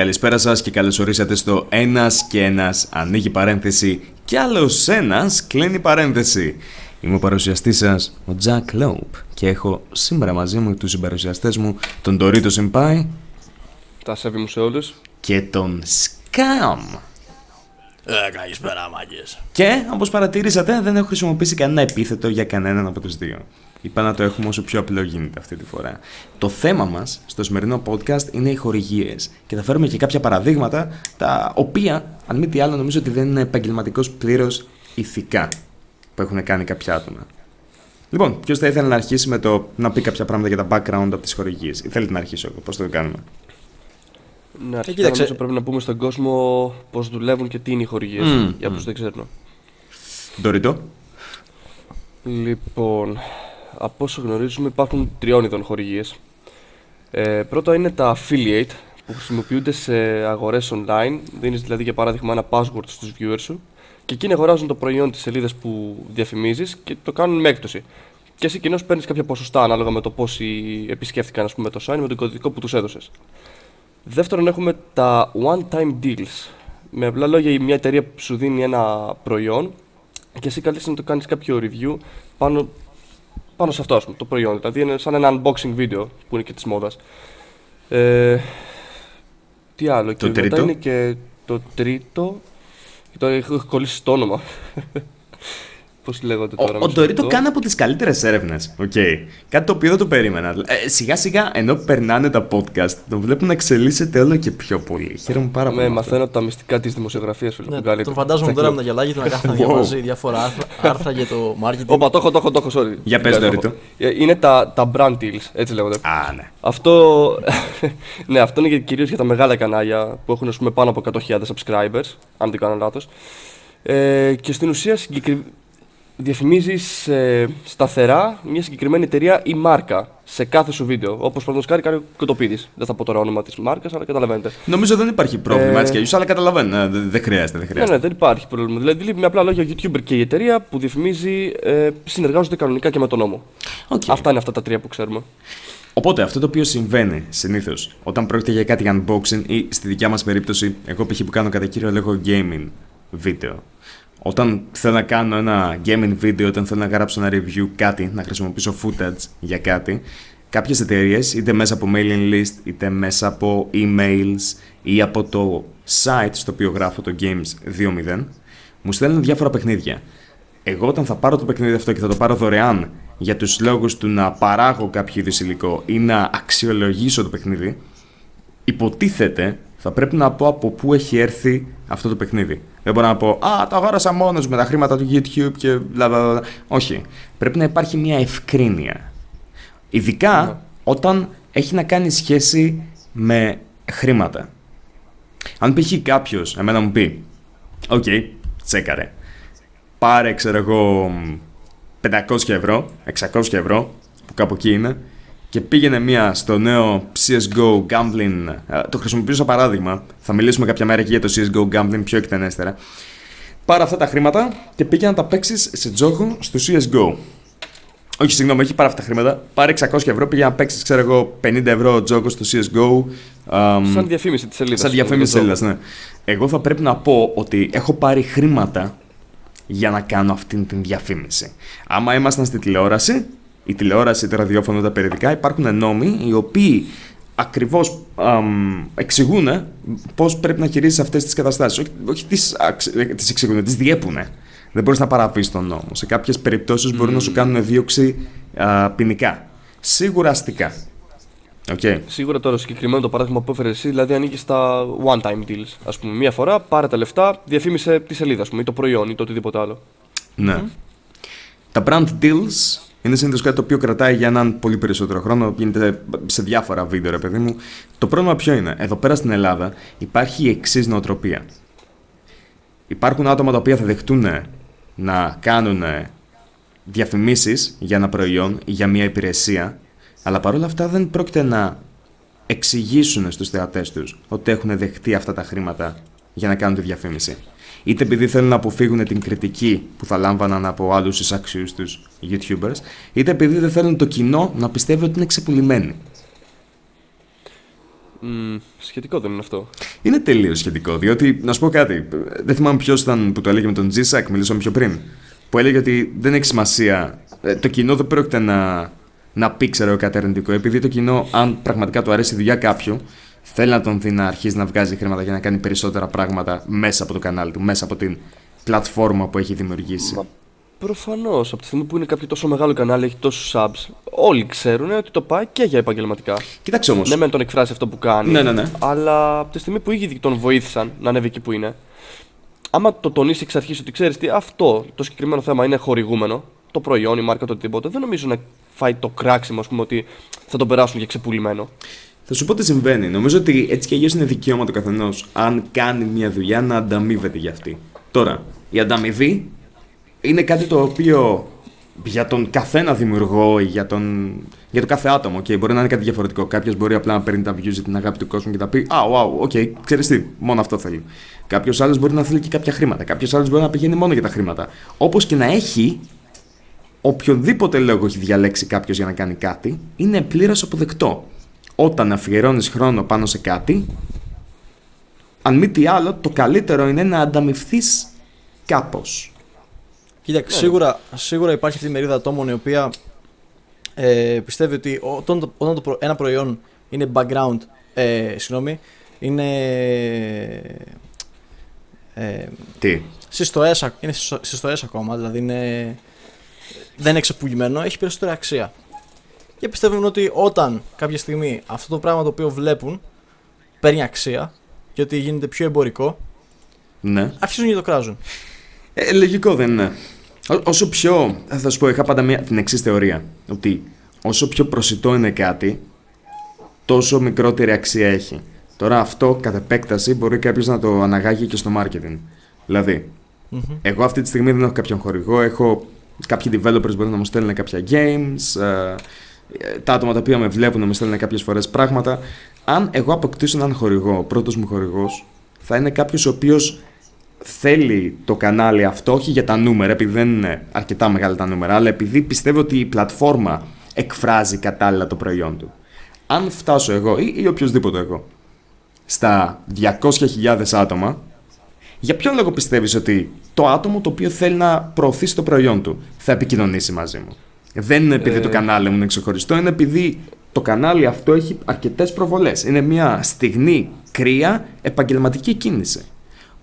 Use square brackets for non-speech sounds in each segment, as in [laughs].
Καλησπέρα σας και καλώς ορίσατε στο ένας και ένας ανοίγει παρένθεση και άλλος ένας κλείνει παρένθεση. Είμαι ο παρουσιαστής σας, ο Jack Lope, και έχω σήμερα μαζί μου τους συμπαρουσιαστές μου, τον Dorito Senpai Τα σέβη μου σε όλους. και τον Scam. Ε, καλησπέρα, μάγκες. Και όπως παρατηρήσατε, δεν έχω χρησιμοποιήσει κανένα επίθετο για κανέναν από τους δύο. Είπα να το έχουμε όσο πιο απλό γίνεται αυτή τη φορά. Το θέμα μας στο σημερινό podcast είναι οι χορηγίες. Και θα φέρουμε και κάποια παραδείγματα, τα οποία, αν μη τι άλλο, νομίζω ότι δεν είναι επαγγελματικώς πλήρως ηθικά που έχουν κάνει κάποια άτομα. Λοιπόν, ποιος θα ήθελε να αρχίσει με το να πει κάποια πράγματα για τα background από τις χορηγίες, ή θέλετε να αρχίσω εγώ, πώς το κάνουμε; Ναι, αρχικά κοίταξε. νομίζω πρέπει να πούμε στον κόσμο πώς δουλεύουν και τι είναι οι χορηγίες, Μμμ, για μμμ. όσους δεν ξέρουν. Dorito. Λοιπόν, από όσο γνωρίζουμε υπάρχουν τριών ειδών χορηγίες. Ε, πρώτο είναι τα affiliate που χρησιμοποιούνται σε αγορές online. Δίνεις δηλαδή για παράδειγμα ένα password στους viewers σου και εκείνοι αγοράζουν το προϊόν της σελίδας που διαφημίζεις και το κάνουν με έκπτωση. Και εσύ κοινώς παίρνεις κάποια ποσοστά ανάλογα με το πόσοι επισκέφθηκαν ας πούμε, το site με τον κωδικό που τους έδωσες. Δεύτερον έχουμε τα one-time deals. Με απλά λόγια μια εταιρεία που σου δίνει ένα προϊόν και εσύ καλείσαι να το κάνεις κάποιο review πάνω, πάνω σε αυτό ας πούμε, το προϊόν. Δηλαδή είναι σαν ένα unboxing video που είναι και της μόδας. Ε, τι άλλο, και μετά τρίτο; είναι και το τρίτο. Το έχω έχω κολλήσει το όνομα. Πώς λέγονται Ο, τώρα. ο μισό Dorito λεπτό. κάνει από τις καλύτερες έρευνες. Okay. Κάτι το οποίο δεν το περίμενα. Ε, σιγά σιγά, ενώ περνάνε τα podcast, τον βλέπουν να εξελίσσεται όλο και πιο πολύ. Χαίρομαι πάρα πολύ. Ναι, με αυτό. μαθαίνω τα μυστικά της δημοσιογραφίας, φίλε. Ναι, που καλύτερα. τον φαντάζομαι τώρα με τα γυαλάκια του να κάθεται να Wow. διαβάζει διάφορα άρθρα, άρθρα για το marketing. Όπα, το έχω, το έχω, το έχω, sorry. Για πες, Δεν Dorito. έχω. Ε, Είναι τα, τα brand deals, έτσι λέγονται. Α, ναι. Αυτό, [laughs] ναι, αυτό είναι κυρίως για τα μεγάλα κανάλια που έχουν ας πούμε, πάνω από 100.000 subscribers, αν δεν κάνω λάθος. Ε, και στην ουσία συγκεκρι... διαφημίζεις ε, σταθερά μια συγκεκριμένη εταιρεία ή μάρκα σε κάθε σου βίντεο. Όπως παραδείγματο χάρη κάνει ο Κοτοπίδη. Δεν θα πω τώρα όνομα της μάρκας, αλλά καταλαβαίνετε. Νομίζω δεν υπάρχει πρόβλημα Ε, έτσι κι αλλιώς, αλλά καταλαβαίνω. Ε, Δεν δεν χρειάζεται, δεν Ναι, χρειάζεται. ναι, δεν υπάρχει πρόβλημα. Δηλαδή, με απλά λόγια, ο YouTuber και η εταιρεία που διαφημίζει ε, συνεργάζονται κανονικά και με τον νόμο. Οκ. Αυτά είναι αυτά τα τρία που ξέρουμε. Οπότε αυτό το οποίο συμβαίνει συνήθως όταν πρόκειται για κάτι unboxing ή στη δικιά μας περίπτωση, εγώ π.χ. που κάνω κατά κύριο λόγο gaming βίντεο. Όταν θέλω να κάνω ένα gaming βίντεο, όταν θέλω να γράψω ένα review κάτι, να χρησιμοποιήσω footage για κάτι, κάποιες εταιρείες, είτε μέσα από mailing list, είτε μέσα από emails ή από το site στο οποίο γράφω το Games 2.0, μου στέλνουν διάφορα παιχνίδια. Εγώ όταν θα πάρω το παιχνίδι αυτό και θα το πάρω δωρεάν για τους λόγους του να παράγω κάποιο είδους υλικό ή να αξιολογήσω το παιχνίδι, υποτίθεται θα πρέπει να πω από πού έχει έρθει αυτό το παιχνίδι. Δεν μπορώ να πω «Α, το αγόρασα μόνος με τα χρήματα του YouTube και μπλα μπλα μπλα». Όχι. Πρέπει να υπάρχει μια ευκρίνεια. Ειδικά όταν έχει να κάνει σχέση με χρήματα. Αν π.χ. κάποιος εμένα μου πει «Ok, τσέκαρε, πάρε ξέρω εγώ 500 ευρώ, 600 ευρώ, που κάπου εκεί είναι, και πήγαινε μία στο νέο CSGO Gambling. ε, Το χρησιμοποιήσω σαν παράδειγμα. Θα μιλήσουμε κάποια μέρα και για το CSGO Gambling πιο εκτενέστερα. Πάρε αυτά τα χρήματα και πήγαινε να τα παίξεις σε τζόγο στο CSGO. Όχι, συγγνώμη, όχι πάρε αυτά τα χρήματα. Πάρε 600 ευρώ, πήγαινε να παίξεις, ξέρω εγώ, 50 ευρώ τζόγο στο CSGO. αμ, Σαν διαφήμιση της σελίδας. Σαν διαφήμιση σελίδας, ναι. Εγώ θα πρέπει να πω ότι έχω πάρει χρήματα για να κάνω αυτή την διαφήμιση. Άμα ήμασταν στη τηλεόραση, η τηλεόραση, το ραδιόφωνο, τα περιοδικά, υπάρχουν νόμοι οι οποίοι ακριβώς εξηγούν πώς πρέπει να χειρίζει αυτές τις καταστάσεις. Όχι, όχι τις τις εξηγούν, τις διέπουν. Δεν μπορείς να παραβείς τον νόμο. Σε κάποιες περιπτώσεις μπορούν να σου κάνουν δίωξη α, ποινικά. Σίγουρα αστικά. Okay. Σίγουρα τώρα συγκεκριμένο το παράδειγμα που έφερες εσύ, δηλαδή ανήκει στα one-time deals. Α πούμε, μία φορά πάρε τα λεφτά, διαφήμισε τη σελίδα, ας πούμε, ή το προϊόν ή το οτιδήποτε άλλο. Ναι. Τα brand deals είναι συνήθως κάτι το οποίο κρατάει για έναν πολύ περισσότερο χρόνο. Γίνεται σε διάφορα βίντεο, ρε παιδί μου. Το πρόβλημα ποιο είναι; Εδώ πέρα στην Ελλάδα υπάρχει η εξής νοοτροπία. Υπάρχουν άτομα τα οποία θα δεχτούν να κάνουν διαφημίσεις για ένα προϊόν ή για μια υπηρεσία, αλλά παρόλα αυτά δεν πρόκειται να εξηγήσουν στους θεατές τους ότι έχουν δεχτεί αυτά τα χρήματα για να κάνουν τη διαφήμιση. Είτε επειδή θέλουν να αποφύγουν την κριτική που θα λάμβαναν από άλλους εισαξιούς τους YouTubers, είτε επειδή δεν θέλουν το κοινό να πιστεύει ότι είναι ξεπουλημένοι. Μμ, σχετικό δεν είναι αυτό. Είναι τελείως σχετικό, διότι να σου πω κάτι. Δεν θυμάμαι ποιος ήταν που το έλεγε με τον G-Sack, μιλήσαμε πιο πριν. Που έλεγε ότι δεν έχει σημασία. ε, Το κοινό δεν πρόκειται να, να πει, ξέρω, κάτι αρνητικό. Επειδή το κοινό, αν πραγματικά του αρέσει η δουλειά κάποιου, θέλει να τον δει να αρχίσει να βγάζει χρήματα για να κάνει περισσότερα πράγματα μέσα από το κανάλι του, μέσα από την πλατφόρμα που έχει δημιουργήσει. Μα προφανώς από τη στιγμή που είναι κάποιο τόσο μεγάλο κανάλι, έχει τόσους subs, όλοι ξέρουν ότι το πάει και για επαγγελματικά. Κοίταξε όμως. Ναι, μεν τον εκφράσει αυτό που κάνει. Ναι, ναι, ναι. Αλλά από τη στιγμή που οι ίδιοι τον βοήθησαν να ανέβει εκεί που είναι, άμα το τονίσει εξ αρχής ότι ξέρεις τι, αυτό το συγκεκριμένο θέμα είναι χορηγούμενο, το προϊόν, η μάρκα, το οτιδήποτε, δεν νομίζω να φάει το κράξιμο, ας πούμε, ότι θα τον περάσουν για ξεπουλημένο. Θα σου πω τι συμβαίνει. Νομίζω ότι έτσι κι αλλιώς είναι δικαίωμα του καθενός, αν κάνει μια δουλειά, να ανταμείβεται για αυτή. Τώρα, η ανταμοιβή είναι κάτι το οποίο για τον καθένα δημιουργό ή για, τον... για το κάθε άτομο. Okay, μπορεί να είναι κάτι διαφορετικό. Κάποιος μπορεί απλά να παίρνει τα views για την αγάπη του κόσμου και να πει Α, wow, ok, okay, ξέρεις τι, μόνο αυτό θέλει. Κάποιος άλλος μπορεί να θέλει και κάποια χρήματα. Κάποιος άλλος μπορεί να πηγαίνει μόνο για τα χρήματα. Όπως και να έχει, οποιοδήποτε λόγο έχει διαλέξει κάποιος για να κάνει κάτι, είναι πλήρως αποδεκτό. Όταν αφιερώνεις χρόνο πάνω σε κάτι, αν μη τι άλλο, το καλύτερο είναι να ανταμυφθείς κάπως. Κοίταξε, σίγουρα, σίγουρα υπάρχει αυτή η μερίδα ατόμων η οποία ε, πιστεύει ότι όταν, το, όταν το, προ- ένα προϊόν είναι background, ε, συγγνώμη, είναι ε, Τι; συστοές, ακ- είναι συστο- συστοές ακόμα, δηλαδή είναι, δεν είναι ξεπουλημένο, έχει περισσότερη αξία. Και πιστεύουν ότι όταν κάποια στιγμή αυτό το πράγμα το οποίο βλέπουν παίρνει αξία και ότι γίνεται πιο εμπορικό, Ναι. αρχίζουν και το κράζουν. Ε, λογικό δεν είναι. Ό- όσο πιο. Θα σου πω, είχα πάντα μια, την εξής θεωρία. Ότι όσο πιο προσιτό είναι κάτι, τόσο μικρότερη αξία έχει. Τώρα αυτό κατ' επέκταση μπορεί κάποιος να το αναγάγει και στο marketing. Δηλαδή, Μμμ. εγώ αυτή τη στιγμή δεν έχω κάποιον χορηγό, έχω κάποιοι developers μπορεί να μου στέλνουν κάποια games, ε, ε, τα άτομα τα οποία με βλέπουν να μου στέλνουν κάποιες φορές πράγματα. Αν εγώ αποκτήσω έναν χορηγό, ο πρώτος μου χορηγός, θα είναι κάποιος ο οποίος θέλει το κανάλι αυτό, όχι για τα νούμερα, επειδή δεν είναι αρκετά μεγάλα τα νούμερα, αλλά επειδή πιστεύω ότι η πλατφόρμα εκφράζει κατάλληλα το προϊόν του. Αν φτάσω εγώ ή, ή οποιοδήποτε εγώ στα 200.000 άτομα, για ποιον λόγο πιστεύεις ότι το άτομο το οποίο θέλει να προωθήσει το προϊόν του θα επικοινωνήσει μαζί μου; Δεν είναι επειδή Ε. το κανάλι μου είναι ξεχωριστό, είναι επειδή το κανάλι αυτό έχει αρκετές προβολές. Είναι μια στιγμή κρύα επαγγελματική κίνηση.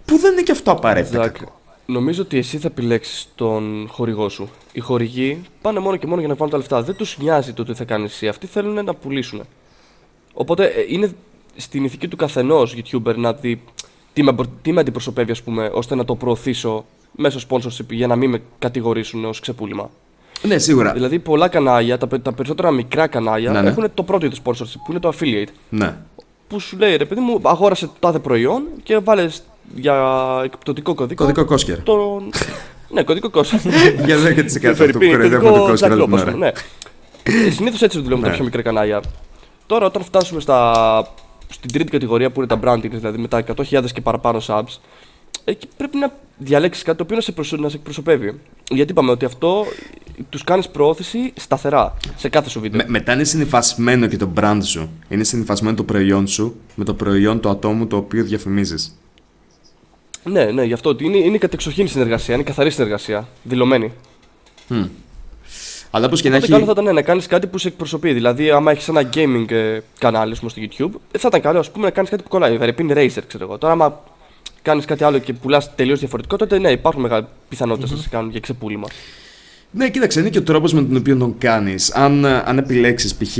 Που δεν είναι και αυτό απαραίτητα. Ζακ, κακό. νομίζω ότι εσύ θα επιλέξεις τον χορηγό σου. Οι χορηγοί πάνε μόνο και μόνο για να βάλουν τα λεφτά. Δεν τους νοιάζει το τι θα κάνεις εσύ. Αυτοί θέλουν να πουλήσουν. Οπότε ε, είναι στην ηθική του καθενός YouTuber να δει τι με, απο- τι με αντιπροσωπεύει, ας πούμε, ώστε να το προωθήσω μέσω sponsorship για να μην με κατηγορήσουν ως ξεπούλημα. Ναι, σίγουρα. Δηλαδή, πολλά κανάλια, τα, πε- τα περισσότερα μικρά κανάλια, Ναι, ναι. έχουν το πρώτο είδος sponsorship που είναι το affiliate. Ναι. Που σου λέει ρε παιδί μου, αγόρασε το τάδε προϊόν και βάλες για εκπτωτικό κωδικό. Κωδικό Κόσκερ. Τον... [laughs] ναι, κωδικό κόστο. Για 10% αυτό που Φερρυπίν, κοροϊδεύουμε το κωδικό Κόσκερ όλη την Jack ώρα. Lopez, Ναι. Συνήθως έτσι δουλεύουν τα Ναι. πιο μικρά κανάλια. Τώρα, όταν φτάσουμε στα... στην τρίτη κατηγορία που είναι τα branding, δηλαδή με τα 100.000 και παραπάνω subs, εκεί πρέπει να διαλέξεις κάτι το οποίο να σε, προσω... να σε εκπροσωπεύει. Γιατί είπαμε ότι αυτό τους κάνεις προώθηση σταθερά σε κάθε σου βίντεο. Με- μετά είναι συνυφασμένο και το brand σου. Είναι συνυφασμένο το προϊόν σου με το προϊόν του ατόμου το οποίο διαφημίζεις. Ναι, ναι, γι' αυτό ότι είναι, είναι κατεξοχήν συνεργασία, είναι καθαρή συνεργασία. Δηλωμένη. Αλλά όπως και να Οπότε έχει... καλό θα ήταν ναι, να κάνεις κάτι που σε εκπροσωπεί. Δηλαδή, άμα έχεις ένα gaming ε, κανάλι ας πούμε, στο YouTube, ε, θα ήταν καλό ας πούμε, να κάνεις κάτι που κολλάει. Βερεπίν Racer, ξέρω εγώ. Τώρα, άμα κάνεις κάτι άλλο και πουλάς τελείως διαφορετικό, τότε ναι, υπάρχουν μεγάλε πιθανότητες να σε κάνουν για ξεπούλημα. Ναι, κοίταξε, είναι και ο τρόπος με τον οποίο τον κάνεις. Αν, ε, αν επιλέξεις π.χ.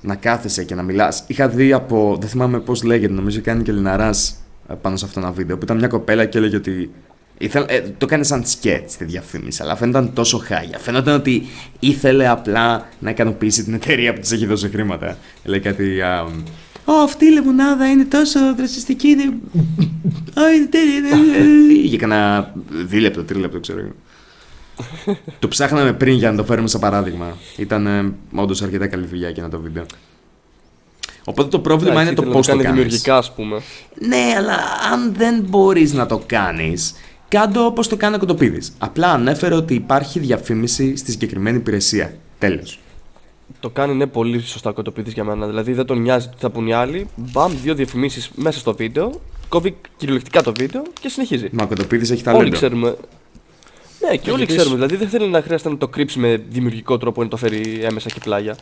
να κάθεσαι και να μιλάς. Είχα δει από, δεν θυμάμαι πώς λέγεται, νομίζω κάνει και Λιναράς ε, πάνω σε αυτό ένα βίντεο, που ήταν μια κοπέλα και έλεγε ότι Ήθελε, ε, το έκανε σαν σκέτς στη διαφήμιση, αλλά φαίνονταν τόσο χάγια. Φαίνονταν ότι ήθελε απλά να ικανοποιήσει την εταιρεία που της έχει δώσει χρήματα. Λέει κάτι. α, Ω, αυτή η λεμονάδα είναι τόσο δρασιστική. Είναι... Α, είναι τέλεια. είναι- Για κανένα δίλεπτο, τρίλεπτο, ξέρω εγώ. το ψάχναμε πριν για να το φέρουμε σαν παράδειγμα. Ήταν όντως αρκετά καλή δουλειά εκείνο το βίντεο. Οπότε το πρόβλημα Εντάξει, είναι το ήθελε πώς να το κάνει κάνεις. δημιουργικά, ας πούμε. Ναι, αλλά αν δεν μπορείς να το κάνεις, κάντο όπως το κάνει ο Κοτοπίδης. Απλά ανέφερε ότι υπάρχει διαφήμιση στη συγκεκριμένη υπηρεσία. Τέλος. Το κάνει ναι, πολύ σωστά ο Κοτοπίδη για μένα. Δηλαδή δεν τον νοιάζει τι θα πούν οι άλλοι. Μπαμ, δύο διαφημίσεις μέσα στο βίντεο. Κόβει κυριολεκτικά το βίντεο και συνεχίζει. Μα ο Κοτοπίδης έχει Όλοι ταλέντο. ξέρουμε. Ναι, και όλοι επίσης- ξέρουμε. Δηλαδή δεν θέλει να χρειάζεται να το κρύψει με δημιουργικό τρόπο να το φέρει έμεσα και πλάγια.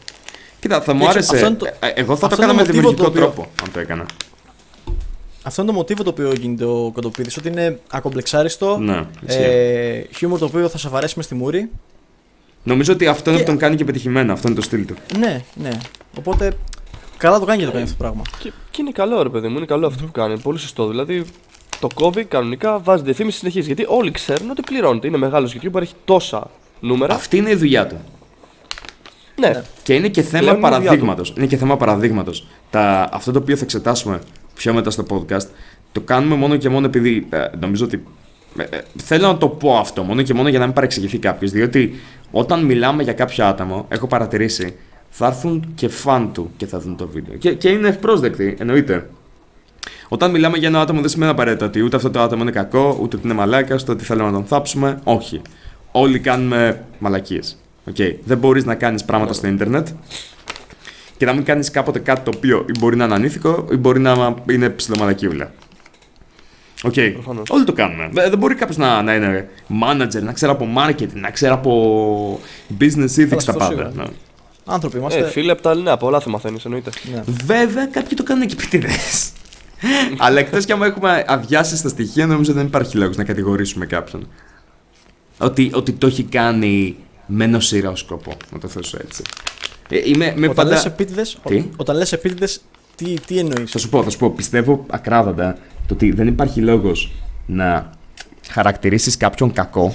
Κοίτα, θα μου Και άρεσε. αυτό είναι το- ε, Εγώ θα το αυτό έκανα είναι με το μοτίβο δημιουργικό το οποίο- τρόπο, αν το έκανα. Αυτό είναι το μοτίβο το οποίο γίνεται ο Κοντοπίδη. Ότι είναι ακομπλεξάριστο. Ναι, ισχύει. ε, χιούμορ το οποίο θα σε βαρέσει μες στη μούρη. Νομίζω ότι αυτό είναι που και- τον κάνει και πετυχημένο. Αυτό είναι το στυλ του. Ναι, ναι. Οπότε καλά το κάνει και το κάνει αυτό το πράγμα. Και, και είναι καλό, ρε παιδί μου, είναι καλό αυτό που κάνει. Είναι πολύ σωστό. Δηλαδή το κόβει κανονικά, βάζει διαφήμιση, συνεχίζει. Γιατί όλοι ξέρουν ότι πληρώνεται. Είναι μεγάλος YouTuber, έχει τόσα νούμερα. Αυτή είναι η δουλειά του. Ναι, Ναι. Και είναι και θέμα Πλέον είναι δουλειά παραδείγματος. Είναι και θέμα παραδείγματος. Αυτό το οποίο θα εξετάσουμε πιο μετά στο podcast, το κάνουμε μόνο και μόνο επειδή ε, νομίζω ότι. ε, ε, θέλω να το πω αυτό μόνο και μόνο για να μην παρεξηγηθεί κάποιος. Διότι όταν μιλάμε για κάποιο άτομο, έχω παρατηρήσει, θα έρθουν και φαν του και θα δουν το βίντεο. Και, και είναι ευπρόσδεκτοι, εννοείται. Όταν μιλάμε για ένα άτομο, δεν σημαίνει απαραίτητα ότι ούτε αυτό το άτομο είναι κακό, ούτε ότι είναι μαλάκας, ούτε ότι θέλουμε να τον θάψουμε. Όχι. Όλοι κάνουμε μαλακίες. Okay. Δεν μπορείς να κάνεις πράγματα στο Ιντερνετ και να μην κάνεις κάποτε κάτι το οποίο ή μπορεί να είναι ανήθικο ή μπορεί να είναι ψιλομαλακίβλα. Οκ. Προφανώς. Όλοι το κάνουμε. Δεν δεν μπορεί κάποιος να, να είναι manager, να ξέρει από marketing, να ξέρει από business ethics αυτό τα πάντα. σίγουρα. Ναι. Άνθρωποι είμαστε. ε, φίλε, από τα ναι, πολλά θα μαθαίνεις, εννοείται. Ναι. Βέβαια, κάποιοι το κάνουν και επίτηδες. [laughs] Αλλά εκτός κι άμα έχουμε αδειάσει στα στοιχεία, νομίζω δεν υπάρχει λόγος να κατηγορήσουμε κάποιον. Ότι, ότι το έχει κάνει με νοσηρό σκοπό, να το θέσω έτσι. Ε, είμαι, με Όταν πάντα... λες επίτηδες, ο- Τι; όταν λες επίτηδες, τι, τι εννοείς; Θα σου πω, θα σου πω, πιστεύω ακράδαντα το ότι δεν υπάρχει λόγος να χαρακτηρίσεις κάποιον κακό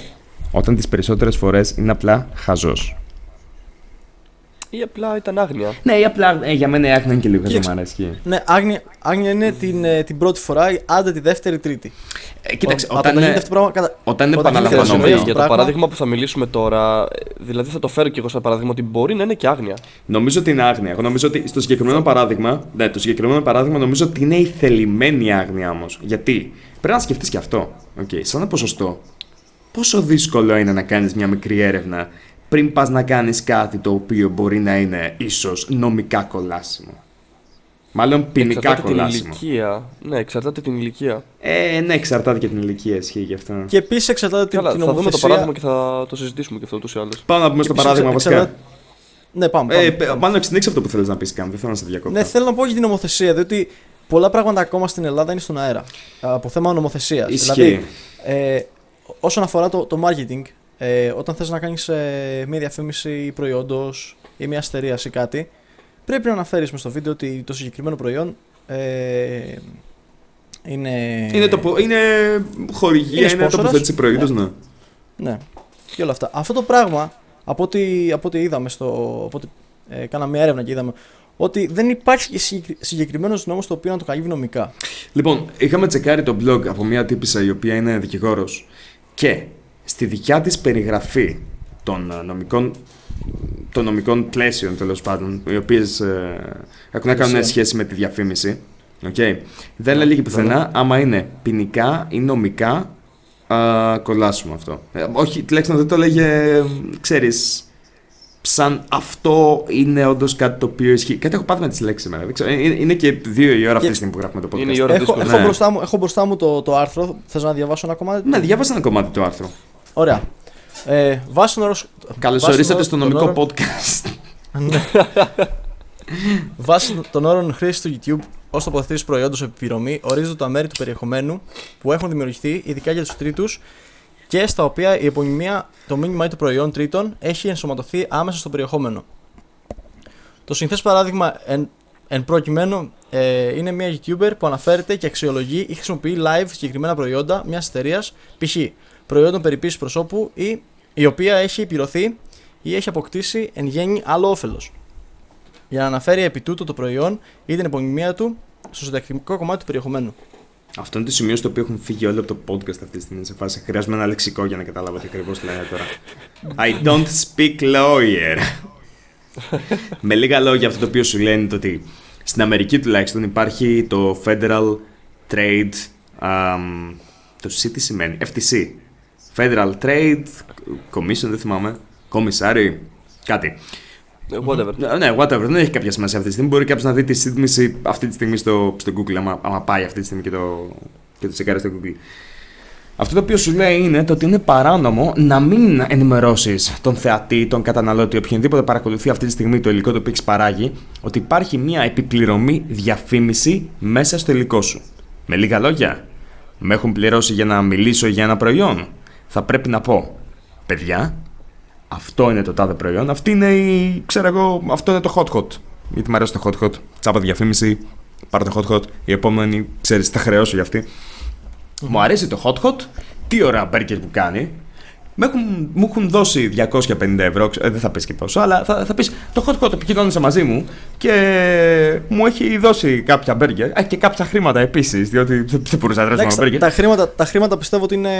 όταν τις περισσότερες φορές είναι απλά χαζός. Ή απλά ήταν άγνοια. Ναι, ή απλά ε, για μένα η άκρη είναι και λίγο Κοίταξε. χαζομάρα, ισχύει. Ναι, άγνοια, άγνοια είναι την, ε, την πρώτη φορά, άντε τη δεύτερη, τρίτη. Ε, κοίταξε, Ο- όταν, από το είναι, αυτό το πράγμα, κατα... όταν είναι όταν γίνεται επαναλαμβανόμενο. συνειδητό για το πράγμα- παράδειγμα που θα μιλήσουμε τώρα, ε, δηλαδή θα το φέρω και εγώ σαν παράδειγμα ότι μπορεί να είναι και άγνοια. Νομίζω ότι είναι άγνοια. Εγώ νομίζω ότι στο συγκεκριμένο παράδειγμα, ναι, το συγκεκριμένο παράδειγμα νομίζω ότι είναι η θελημένη άγνοια όμως. Γιατί; Πρέπει να σκεφτείς και αυτό. Okay, σαν ένα ποσοστό, πόσο δύσκολο είναι να κάνεις μια μικρή έρευνα πριν πας να κάνεις κάτι το οποίο μπορεί να είναι ίσως νομικά κολάσιμο. Μάλλον ποινικά Εξαρτάται την κολάσιμο. ηλικία. Ναι, εξαρτάται την ηλικία. Ε, ναι, εξαρτάται και την ηλικία, ισχύει γι' αυτό. Και επίσης εξαρτάται την, Καλά, την θα δούμε το νομοθεσία. παράδειγμα και θα το συζητήσουμε και αυτό ούτως ή άλλως. Πάμε να πούμε στο Επίσης παράδειγμα εξαρτάται- βασικά. Ναι, πάμε. πάμε. Ε, πε- μάλλον εξηνίξει αυτό που θέλεις να πεις καν. Δεν θέλω να σε διακόπτω. Ναι, θέλω να πω για την νομοθεσία, διότι πολλά πράγματα ακόμα στην Ελλάδα είναι στον αέρα. Από θέμα νομοθεσίας. Ισχύει. Δηλαδή, ε, όσον αφορά το, το marketing, ε, όταν θες να κάνεις ε, μια διαφήμιση προϊόντος ή μια εταιρεία ή κάτι, πρέπει να αναφέρεις μες στο βίντεο ότι το συγκεκριμένο προϊόν ε, είναι... Είναι, το, πο- είναι χορηγία, Είναι είναι, sponsors. τοποθέτηση προϊόντος, ναι. Ναι, και όλα αυτά. Αυτό το πράγμα, από ό,τι, από ό,τι είδαμε στο... Από ό,τι, ε, κάναμε μια έρευνα και είδαμε ότι δεν υπάρχει συγκεκριμένος νόμος το οποίο να το καλύβει νομικά. Λοιπόν, είχαμε τσεκάρει το blog από μια τύπησα η οποία είναι δικηγόρος και στη δικιά της περιγραφή των ε, νομικών, των νομικών πλαίσιων τέλος πάντων, οι οποίες ε, έχουν να κάνουν Πλαίσια. σχέση με τη διαφήμιση, okay, δεν λέγει πουθενά άμα είναι ποινικά ή νομικά α, κολλάσιμο αυτό. Ε, όχι, τουλάχιστον δεν το λέγε, ξέρεις, σαν αυτό είναι όντως κάτι το οποίο ισχύει. Κάτι έχω πάθει με τις λέξεις σήμερα. Δεν ξέρω. Είναι, είναι και δύο η ώρα αυτή Και- τη στιγμή που γράφουμε το podcast. Είναι η ώρα Έχω, δύσκολη. έχω, ναι. μπροστά μου, έχω μπροστά μου το, το άρθρο. Θες να διαβάσω ένα κομμάτι; Ναι, διάβασα ένα κομμάτι του άρθρου. Ωραία. Ε, βάσει τον όρο. Καλώ βάσει ορίσατε τον- στο τον νομικό όρο- podcast. Ναι. [laughs] Βάσει των όρων χρήσης του YouTube ως τοποθετήσει προϊόντος επιπληρωμή, ορίζονται τα μέρη του περιεχομένου που έχουν δημιουργηθεί ειδικά για τους τρίτους και στα οποία η επωνυμία, το μήνυμα ή το προϊόν τρίτων έχει ενσωματωθεί άμεσα στο περιεχόμενο. Το συνθές παράδειγμα εν, εν προκειμένου ε, είναι μια YouTuber που αναφέρεται και αξιολογεί ή χρησιμοποιεί live συγκεκριμένα προϊόντα μιας εταιρείας, π.χ. προϊόντων περιποίησης προσώπου ή η οποία έχει επιρωθεί ή έχει αποκτήσει εν γέννη άλλο όφελος. Για να αναφέρει επί τούτου το προϊόν ή την επωνυμία του στο συντακτικό κομμάτι του περιεχομένου. Αυτό είναι το σημείο στο οποίο έχουν φύγει όλοι από το podcast αυτή τη στιγμή. Σε φάση χρειάζομαι ένα λεξικό για να καταλάβω τι ακριβώς λένε τώρα. I don't speak lawyer. Με λίγα λόγια, αυτό το οποίο σου λένε είναι το ότι στην Αμερική τουλάχιστον υπάρχει το Federal Trade. αμ, το C τι σημαίνει, FTC. Federal Trade Commission, δεν θυμάμαι. Κομισάρι, κάτι. Ε, Whatever. Ναι, Ναι, whatever, δεν έχει κάποια σημασία αυτή τη στιγμή. Μπορεί κάποιος να δει τη σύντμηση αυτή τη στιγμή στο, στο Google, άμα, άμα πάει αυτή τη στιγμή και το, και το τσεκάρει στο Google. Αυτό το οποίο σου λέει είναι το ότι είναι παράνομο να μην ενημερώσεις τον θεατή, τον καταναλώτη, οποιονδήποτε παρακολουθεί αυτή τη στιγμή το υλικό το οποίο έχεις παράγει, ότι υπάρχει μια επιπληρωμή διαφήμιση μέσα στο υλικό σου. Με λίγα λόγια, με έχουν πληρώσει για να μιλήσω για ένα προϊόν. Θα πρέπει να πω, παιδιά, αυτό είναι το τάδε προϊόν, αυτή είναι η, ξέρω εγώ, αυτό είναι το hot hot. Γιατί μου αρέσει το hot hot. Τσάπα διαφήμιση, πάρε το hot hot. Η επόμενη, ξέρεις, θα χρεώσω για αυτή. Μου αρέσει το hot hot. Τι ωραία μπέρκερ που κάνει. Μου έχουν, μου έχουν δώσει 250 ευρώ, ξε- ε, δεν θα πεις και πόσο, αλλά θα, θα πεις το hot hot επικοινώνησε μαζί μου και μου έχει δώσει κάποια μπέργκερ. Έχει και κάποια χρήματα επίσης, διότι δεν δεν μπορούσα να τρέψω Εντάξει, ένα τα, μπέργκερ. τα, χρήματα, τα χρήματα πιστεύω ότι είναι.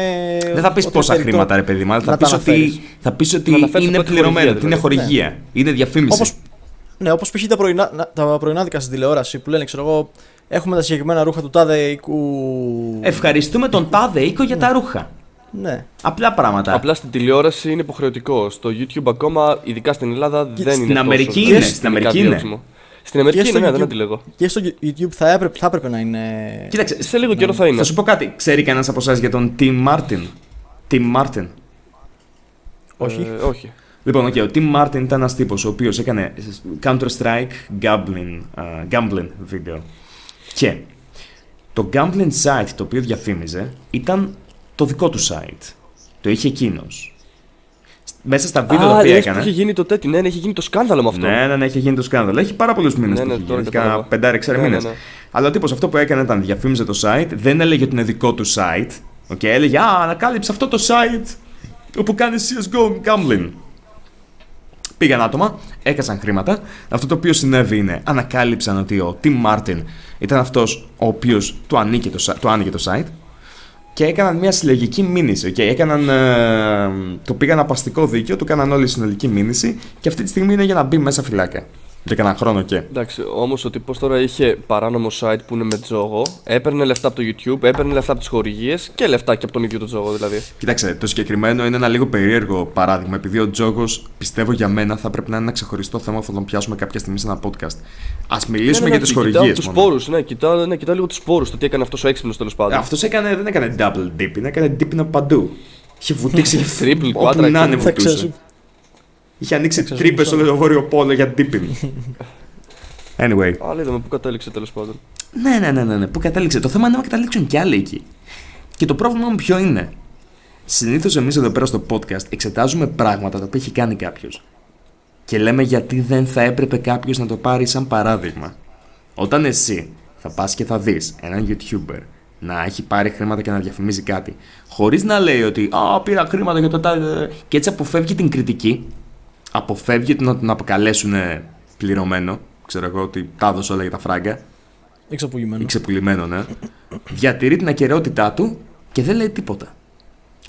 Δεν θα πεις ότι πόσα είναι περιττό χρήματα, ρε παιδί μου, αλλά θα να πεις τα ότι, αναφέρεις. θα πεις ότι Να αναφέρεις είναι πρώτη πληρωμένο, χορηγία, ότι είναι δηλαδή. χορηγία, είναι διαφήμιση. Όπως, ναι, όπως π.χ. τα, πρωινά, να- τα πρωινάδικα στην τηλεόραση που λένε, ξέρω εγώ, έχουμε τα συγκεκριμένα ρούχα του τάδε οικού. Ευχαριστούμε τον τάδε οίκο για τα ρούχα. Ναι. Απλά πράγματα. Απλά στην τηλεόραση είναι υποχρεωτικό. Στο YouTube ακόμα, ειδικά στην Ελλάδα, δεν στην είναι Αμερική τόσο είναι, δραστικό στην Αμερική είναι. διώξιμο. Στην Αμερική Και είναι, στο ναι, δεν YouTube. αντιλέγω. Και στο YouTube θα έπρεπε, θα έπρεπε να είναι. Κοίταξε, Σε λίγο καιρό θα είναι. θα σου πω κάτι. Ξέρει κανένας από εσάς για τον Tim Martin; Tim Martin. Όχι. Ε, όχι. Λοιπόν, okay, ο Tim Martin ήταν ένας τύπος ο οποίος έκανε Counter-Strike gambling, α, gambling βίντεο. Και το gambling site το οποίο διαφήμιζε ήταν το δικό του site. Το είχε εκείνος. Μέσα στα βίντεο τα Α, οποία λες που έκανε. είχε γίνει το τέτοιο, ναι, ναι, είχε γίνει το σκάνδαλο με αυτό. Ναι, ναι, ναι, είχε γίνει το σκάνδαλο. Έχει πάρα πολλούς μήνες Ναι, που ναι, έχει τώρα γίνει. κατάλαβα. Κάνα πεντάρι, ξέρει Ναι, ναι, μήνες. ναι. Αλλά ο τύπος αυτό που έκανε ήταν διαφήμιζε το site, δεν έλεγε ότι είναι δικό του site. Okay, έλεγε Α, ανακάλυψε αυτό το site όπου κάνεις CSGO gambling. Πήγαν άτομα, έκασαν χρήματα. Αυτό το οποίο συνέβη είναι, ανακάλυψαν ότι ο Tim Martin ήταν αυτός ο οποίος του, ανήκε το, si- του άνοιγε το site και έκαναν μια συλλογική μήνυση. Okay, έκαναν, ε, το πήγαν απαστικό δίκαιο, του έκαναν όλη συνολική μήνυση και αυτή τη στιγμή είναι για να μπει μέσα φυλάκια. Για κανένα χρόνο και. Εντάξει, όμως ο τύπος τώρα είχε παράνομο site που είναι με τζόγο, έπαιρνε λεφτά από το YouTube, έπαιρνε λεφτά από τις χορηγίες και λεφτά και από τον ίδιο τον τζόγο δηλαδή. Κοίταξε, το συγκεκριμένο είναι ένα λίγο περίεργο παράδειγμα. Επειδή ο Τζόγος, πιστεύω για μένα, θα πρέπει να είναι ένα ξεχωριστό θέμα που θα τον πιάσουμε κάποια στιγμή σε ένα podcast. Α μιλήσουμε Ναι, ναι, για τις ναι, χορηγίες. Κοιτάω του πόρους, ναι, κοιτάω, ναι, κοιτάω λίγο τους πόρους, το τι έκανε αυτός ο έξυπνος τέλος πάντων. Αυτός έκανε, δεν έκανε double dipping, έκανε dipping από παντού. Είχε βουτήξει [laughs] Triple, όπου quadra, να είναι Θα ξέρω. βουτούσε. Είχε ανοίξει ξέρω, τρύπες ξέρω. όλο το βόρειο πόλο για dipping. Anyway. Αλλά είδαμε που κατέληξε τέλος πάντων. Ναι, ναι, ναι, ναι, ναι. Πού κατάληξε. Το θέμα είναι να καταλήξουν κι άλλοι εκεί. Και το πρόβλημα μου ποιο είναι. Συνήθως εμείς εδώ πέρα στο podcast εξετάζουμε πράγματα τα οποία έχει κάνει κάποιος. Και λέμε γιατί δεν θα έπρεπε κάποιος να το πάρει σαν παράδειγμα. Όταν εσύ θα πας και θα δεις έναν YouTuber να έχει πάρει χρήματα και να διαφημίζει κάτι, χωρίς να λέει ότι Α, πήρα χρήματα για το τάδε. και έτσι αποφεύγει την κριτική, αποφεύγει το να τον αποκαλέσουν πληρωμένο. Ξέρω εγώ ότι τα έδωσε όλα για τα φράγκα Εξαπογημένο. ή ξεπουλημένο, ναι. Διατηρεί την ακαιρεότητά του και δεν λέει τίποτα.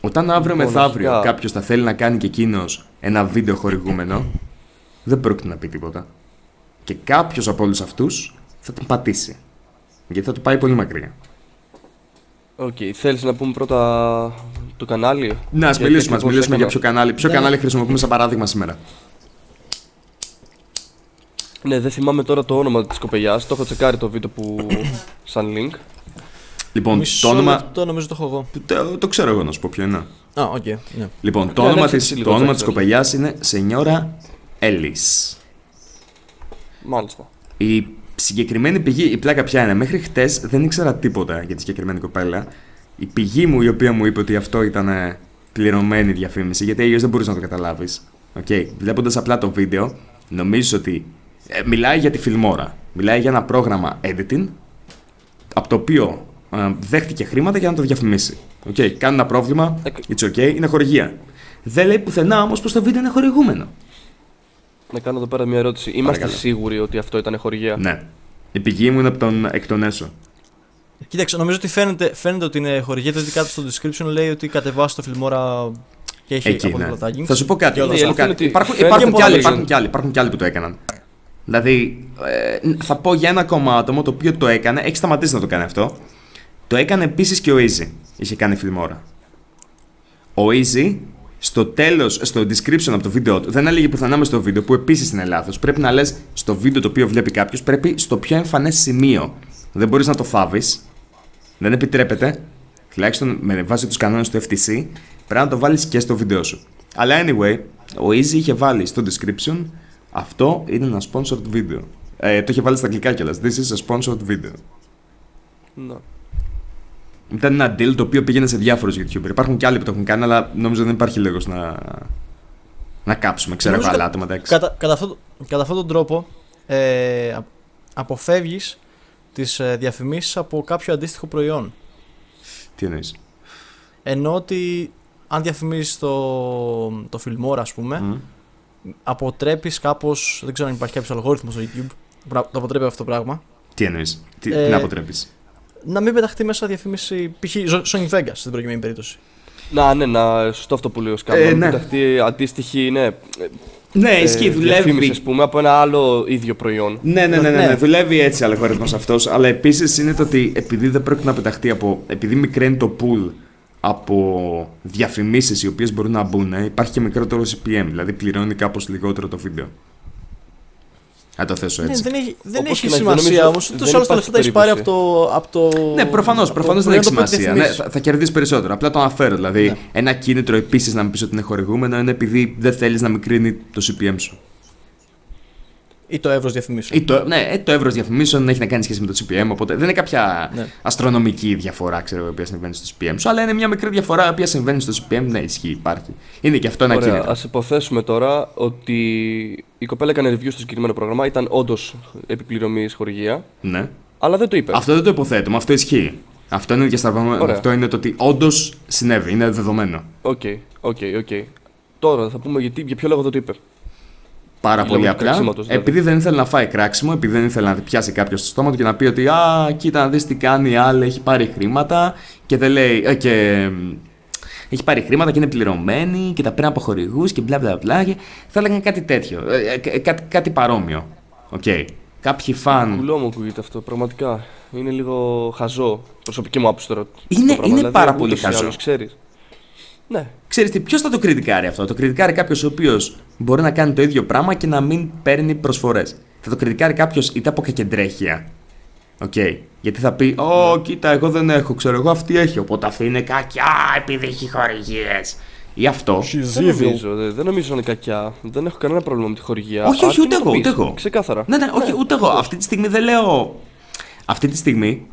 Όταν αύριο Λοιπόν, μεθαύριο αρχικά- κάποιος θα θέλει να κάνει και εκείνος ένα βίντεο χορηγούμενο, δεν πρόκειται να πει τίποτα. Και κάποιος από όλους αυτούς θα τον πατήσει. Γιατί θα του πάει πολύ μακριά. Οκ, θέλεις να πούμε πρώτα το κανάλι; Να, ας Και μιλήσουμε, τι ας ακριβώς μιλήσουμε για έκανα. ποιο κανάλι, ποιο Ναι. κανάλι χρησιμοποιούμε σαν παράδειγμα σήμερα; Ναι, δεν θυμάμαι τώρα το όνομα της κοπελιάς. Το έχω τσεκάρει το βίντεο που. [coughs] σαν link. Λοιπόν, Μισό το όνομα. λεπτό νομίζω το έχω εγώ. Το, το ξέρω εγώ να σου πω ποιο είναι. Α, οκ. ναι. Λοιπόν, το Ναι, όνομα ναι, της, εσύ το λίγο όνομα τσέκαρε. της κοπελιάς είναι Seniora Elis. Μάλιστα. Η συγκεκριμένη πηγή, η πλάκα ποια είναι. Μέχρι χτες δεν ήξερα τίποτα για τη συγκεκριμένη κοπέλα. Η πηγή μου η οποία μου είπε ότι αυτό ήταν ε, πληρωμένη διαφήμιση, γιατί αλλιώς δεν μπορούσες να το καταλάβεις. Okay. Βλέποντας απλά το βίντεο, νομίζω ότι ε, μιλάει για τη Filmora. Μιλάει για ένα πρόγραμμα editing, από το οποίο ε, δέχτηκε χρήματα για να το διαφημίσει. Okay. Κάνει ένα πρόβλημα, Εκ- it's okay, είναι χορηγία. Δεν λέει πουθενά όμως πως το βίντεο είναι χορηγούμενο. Να κάνω εδώ πέρα μια ερώτηση. Είμαστε Παρακαλώ. σίγουροι ότι αυτό ήταν χορηγία; Ναι. Η πηγή μου είναι από τον, εκ των έσω. Κοίταξε, νομίζω ότι φαίνεται, φαίνεται ότι είναι χορηγία, γιατί κάτω στο description λέει ότι κατεβάσει το φιλμόρα και έχει Εκεί, από ναι. τα taggings. Θα σου πω κάτι. Και όλα θα η σου πω αλήθεια κάτι. είναι ότι Υπάρχουν, φαίνεται υπάρχουν, κι πολλά άλλοι, reason. υπάρχουν, κι άλλοι, υπάρχουν κι άλλοι που το έκαναν. Δηλαδή, ε, θα πω για ένα ακόμα άτομο το οποίο το έκανε, έχει σταματήσει να το κάνει αυτό. Το έκανε επίσης και ο Easy. Είχε κάνει φιλμόρα. Ο Easy στο τέλος, στο description από το βίντεο του, δεν έλεγε πουθενά μες στο βίντεο, που επίσης είναι λάθος. Πρέπει να λες στο βίντεο το οποίο βλέπει κάποιος, πρέπει στο πιο εμφανές σημείο. Δεν μπορείς να το φάβεις. Δεν επιτρέπεται. Τουλάχιστον με βάση τους κανόνες του FTC, πρέπει να το βάλεις και στο βίντεο σου. Αλλά anyway, ο Easy είχε βάλει στο description αυτό είναι ένα sponsored video. Ε, το είχε βάλει στα αγγλικά κιόλας. This is a sponsored video. Ναι. Ήταν ένα deal το οποίο πήγαινε σε διάφορους YouTuber. Υπάρχουν και άλλοι που το έχουν κάνει, αλλά νομίζω δεν υπάρχει λόγος να, να κάψουμε. Ξέρω εγώ Νομίζω άλλα άτομα, εντάξει. Κατά, κατά, αυτό, κατά αυτόν τον τρόπο ε, αποφεύγεις τις ε, διαφημίσεις από κάποιο αντίστοιχο προϊόν. Τι εννοείς; Ενώ ότι αν διαφημίζεις το, το Filmora, ας πούμε, αποτρέπεις κάπω. Δεν ξέρω αν υπάρχει κάποιος αλγόριθμος στο YouTube που να- το αποτρέπει αυτό το πράγμα. Τι εννοείς; Τι, Ε, τι να αποτρέπεις; Να μην πεταχτεί μέσα διαφήμιση π.χ. Sonic Vegas στην προκειμένη περίπτωση. Να, ναι, να, σωστό αυτό που λέει ο Σκάμ. Ε, να μην ναι. πεταχτεί αντίστοιχη, ναι, Ναι, ε, ισχύει, διαφήμιση, δουλεύει. ας πούμε, από ένα άλλο ίδιο προϊόν. Ναι, ναι, ναι, ναι, Ναι. ναι. δουλεύει έτσι ο αλγόριθμος αυτός. Αλλά επίσης είναι το ότι επειδή δεν πρόκειται να πεταχτεί από. επειδή μικραίνει το pool από διαφημίσεις οι οποίες μπορούν να μπουν, ε, υπάρχει και μικρότερος CPM. Δηλαδή πληρώνει κάπως λιγότερο το βίντεο. Να το θέσω Ναι, έτσι. δεν έχει, δεν Όπως έχει και να έχει, σημασία νομίζω όμω. δεν Ούτως ή άλλως τα υπάρχει λεφτά τα έχεις πάρει από περίπτωση. το. Από το Ναι, προφανώς από προφανώς το δεν έχει προϊόν το οποίο σημασία. Ναι, διαφημίζεις. θα, θα κερδίσει περισσότερο. Απλά το αναφέρω. Δηλαδή, Ναι. ένα κίνητρο επίσης να μην πεις ότι είναι χορηγούμενο είναι επειδή δεν θέλεις να μικρύνει το CPM σου. Ή το εύρος διαφημίσεων; Ή το, ναι, ε, το εύρος διαφημίσεων έχει να κάνει σχέση με το CPM, οπότε δεν είναι κάποια Ναι. αστρονομική διαφορά ξέρω, εγώ, η οποία συμβαίνει στο CPM σου, αλλά είναι μια μικρή διαφορά η οποία συμβαίνει στο CPM. Ναι, ισχύει, υπάρχει. Είναι και αυτό ένα Ωραία, κίνητρο. ας υποθέσουμε τώρα ότι η κοπέλα έκανε review στο συγκεκριμένο πρόγραμμα, ήταν όντως επί πληρωμή χορηγία, Ναι. αλλά δεν το είπε. Αυτό δεν το υποθέτουμε, αυτό ισχύει. Αυτό είναι διασταυρωμένο. Ωραία. Αυτό είναι το ότι όντως συνέβη, είναι δεδομένο. Ok, ok, ok. Τώρα θα πούμε γιατί, για ποιο λόγο δεν το είπε. Πάρα Λόγω πολύ του απλά. κραξίματος, δηλαδή. Επειδή δεν ήθελε να φάει κράξιμο, επειδή δεν ήθελε να πιάσει κάποιος στο στόμα του και να πει ότι Α, κοίτα να δεις τι κάνει η άλλη, έχει πάρει χρήματα και δεν λέει. ε, και, μ, έχει πάρει χρήματα και είναι πληρωμένη και τα παίρνει από χορηγούς και μπλα μπλα μπλα. Και θα έλεγαν κάτι τέτοιο. ε, ε, κάτι, κάτι παρόμοιο. Οκ. Κάποιοι φαν. Κουλό μου ακούγεται αυτό, πραγματικά. Είναι λίγο χαζό. Προσωπική μου άποψη τώρα. Είναι- το πράγμα, είναι δηλαδή, πάρα ούτως πολύ ή χαζό. άλλως, ξέρεις. Ναι, Ξέρεις τι, ποιος θα το κριτικάρει αυτό; Το κριτικάρει κάποιος ο οποίος μπορεί να κάνει το ίδιο πράγμα και να μην παίρνει προσφορές. Θα το κριτικάρει κάποιος είτε από κακεντρέχεια. Οκ. Γιατί θα πει, Ω, κοίτα, εγώ δεν έχω, ξέρω εγώ αυτή έχει. Οπότε αυτή είναι κακιά επειδή έχει χορηγίες. Ή αυτό. δεν νομίζω, δεν, δεν νομίζω είναι κακιά. Δεν έχω κανένα πρόβλημα με τη χορηγία. Όχι, όχι, Αρκεί ούτε να το εγώ, πεις, ούτε εγώ. Ξεκάθαρα. Ναι, ναι, όχι, ούτε εγώ. Αυτή τη στιγμή δεν λέω. Αυτή τη στιγμή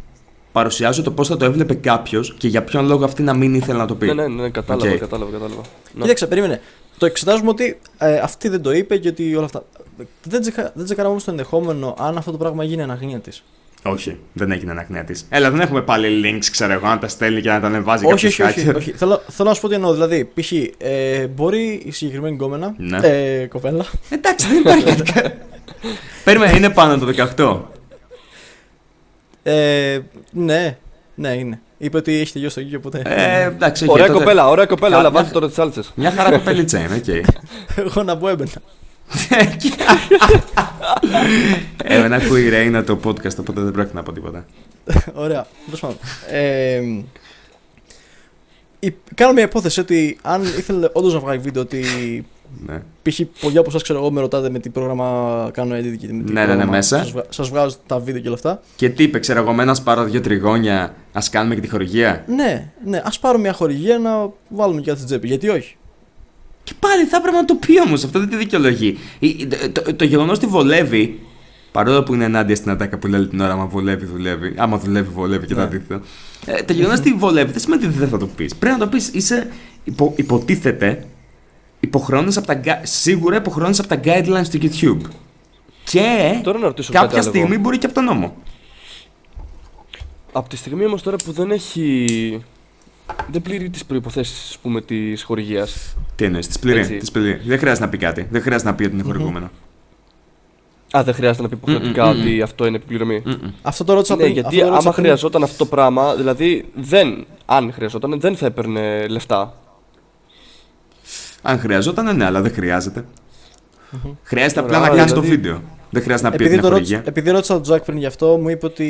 παρουσιάζω το πώς θα το έβλεπε κάποιος και για ποιον λόγο αυτή να μην ήθελε να το πει. Ναι, ναι, ναι, κατάλαβα, Οκ. κατάλαβα, κατάλαβα. Ναι. Κοίταξε, περίμενε. Το εξετάζουμε ότι ε, αυτή δεν το είπε και ότι όλα αυτά. Δεν, τσεκα, δεν τσεκάραμε όμως το ενδεχόμενο αν αυτό το πράγμα γίνει εν αγνοία της. Όχι, δεν έγινε εν αγνοία της. Έλα, δεν έχουμε πάλι links, ξέρω εγώ, να τα στέλνει και να τα ανεβάζει Όχι, όχι, κάποιος όχι, hacker. όχι. Θέλω, θέλω να σου πω τι εννοώ. Δηλαδή, π.χ. Ε, μπορεί η συγκεκριμένη γκόμενα. Ναι. Ε, κοπέλα. Εντάξει, δεν υπάρχει κάτι. κα- Περίμενε, είναι πάνω το 18. Ε, ναι, ναι, είναι. Είπε ότι έχει τελειώσει το λύκειο, οπότε. Ε, εντάξει, όχι, Ωραία τότε- κοπέλα, ωραία κοπέλα, Κα- αλλά μια- βάζω τώρα τις άλτσε. Μια χαρά κοπελίτσα είναι, οκ. [laughs] Εγώ να μπω έμπαινα. [laughs] Εμένα ακούει η Ρέινα το podcast, οπότε δεν πρόκειται να πω τίποτα. [laughs] Ωραία. Τέλο πάντων. Ε, η- κάνω μια υπόθεση ότι αν ήθελε όντως να βγάλει βίντεο ότι Ναι. π.χ. πολλοί από εσάς ξέρω εγώ με ρωτάτε με τι πρόγραμμα κάνω edit και με τι Ναι, ναι, ναι, μέσα. Σας, βγα- σας βγάζω τα βίντεο και όλα αυτά. Και τι είπε, ξέρω εγώ, με ένα σπάρω δύο τριγώνια, ας κάνουμε και τη χορηγία; Ναι, ναι, ας πάρω μια χορηγία να βάλουμε και κάτι στην τσέπη. Γιατί όχι; Και πάλι θα έπρεπε να το πει όμως, αυτό δεν τη δικαιολογεί. Η- Το, το, το γεγονός ότι βολεύει, παρόλο που είναι ενάντια στην ατάκα που λέει όλη την ώρα, άμα βολεύει, δουλεύει. Άμα δουλεύει, βολεύει και Ναι. το αντίθετο. Ε, το γεγονός ότι βολεύει δεν σημαίνει ότι δεν θα το πεις. Πρέπει να το πεις, είσαι, υπο, υποτίθεται, υποχρεώνει από τα, gui- σίγουρα υποχρεώνει από τα guidelines του YouTube. Και Τώρα να ρωτήσω κάτι κάποια άλλο στιγμή εγώ. μπορεί και από τον νόμο. Από τη στιγμή όμως τώρα που δεν έχει. Δεν πληρεί τις προποθέσει της χορηγίας. Τι εννοείς, της πληρεί, Έτσι. της πληρεί. Δεν χρειάζεται να πει κάτι. Δεν χρειάζεται να πει ότι είναι χορηγούμενο. Α, δεν χρειάζεται να πει υποχρεωτικά Μμμ, μμμ. ότι αυτό είναι επιπληρωμή. Μμμ. Αυτό το ρώτησα Ναι, πριν. γιατί αυτό το ρώτησα άμα πριν. χρειαζόταν αυτό το πράγμα, δηλαδή δεν. Αν χρειαζόταν, δεν θα έπαιρνε λεφτά. Αν χρειαζόταν, ναι, αλλά δεν χρειάζεται. Χρειάζεται απλά Ωραία, να κάνεις το δηλαδή- βίντεο. Δεν χρειάζεται να πει ότι Επειδή, είναι το ρώτησα, χορηγία. επειδή ρώτησα τον Τζακ πριν γι' αυτό, μου είπε ότι